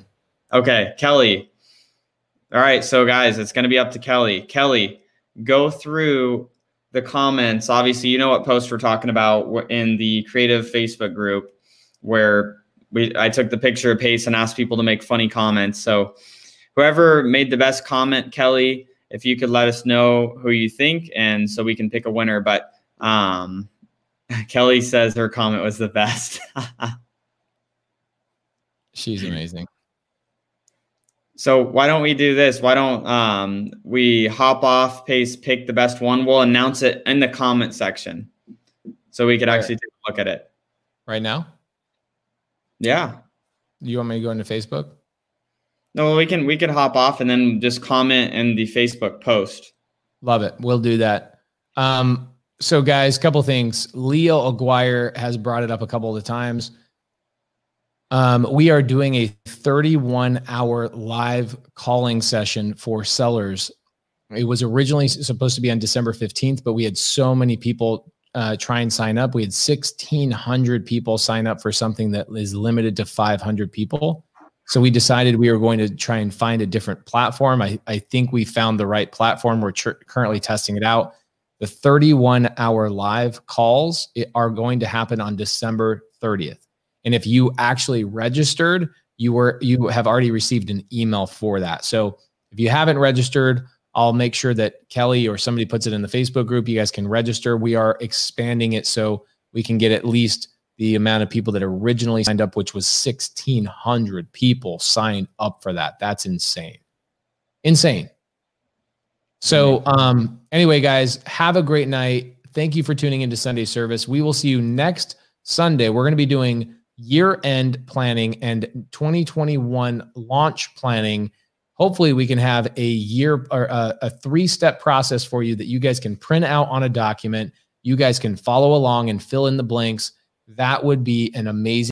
Okay, Kelly. All right, so guys, it's going to be up to Kelly. Kelly, go through the comments. Obviously, you know what post we're talking about in the creative Facebook group where we I took the picture of Pace and asked people to make funny comments. So whoever made the best comment, Kelly, if you could let us know who you think and so we can pick a winner. But um, Kelly says her comment was the best. She's amazing. So why don't we do this? Why don't um, we hop off, pace, pick the best one? We'll announce it in the comment section, so we could actually take a look at it right now. Yeah. You want me to go into Facebook? No, we can we can hop off and then just comment in the Facebook post. Love it. We'll do that. Um, so, guys, a couple things. Leo Aguirre has brought it up a couple of times. Um, we are doing a 31 hour live calling session for sellers. It was originally supposed to be on December 15th, but we had so many people uh, try and sign up. We had 1,600 people sign up for something that is limited to 500 people. So we decided we were going to try and find a different platform. I, I think we found the right platform. We're currently testing it out. The 31 hour live calls are going to happen on December 30th. And if you actually registered, you were you have already received an email for that. So If you haven't registered, I'll make sure that Kelly or somebody puts it in the Facebook group. You guys can register. We are expanding it so we can get at least the amount of people that originally signed up, which was 1,600 people signed up for that. That's insane. Insane. So, um, anyway, guys, have a great night. Thank you for tuning into Sunday service. We will see you next Sunday. We're going to be doing year end planning and 2021 launch planning. Hopefully, we can have a year or a, a three step process for you that you guys can print out on a document. You guys can follow along and fill in the blanks. That would be an amazing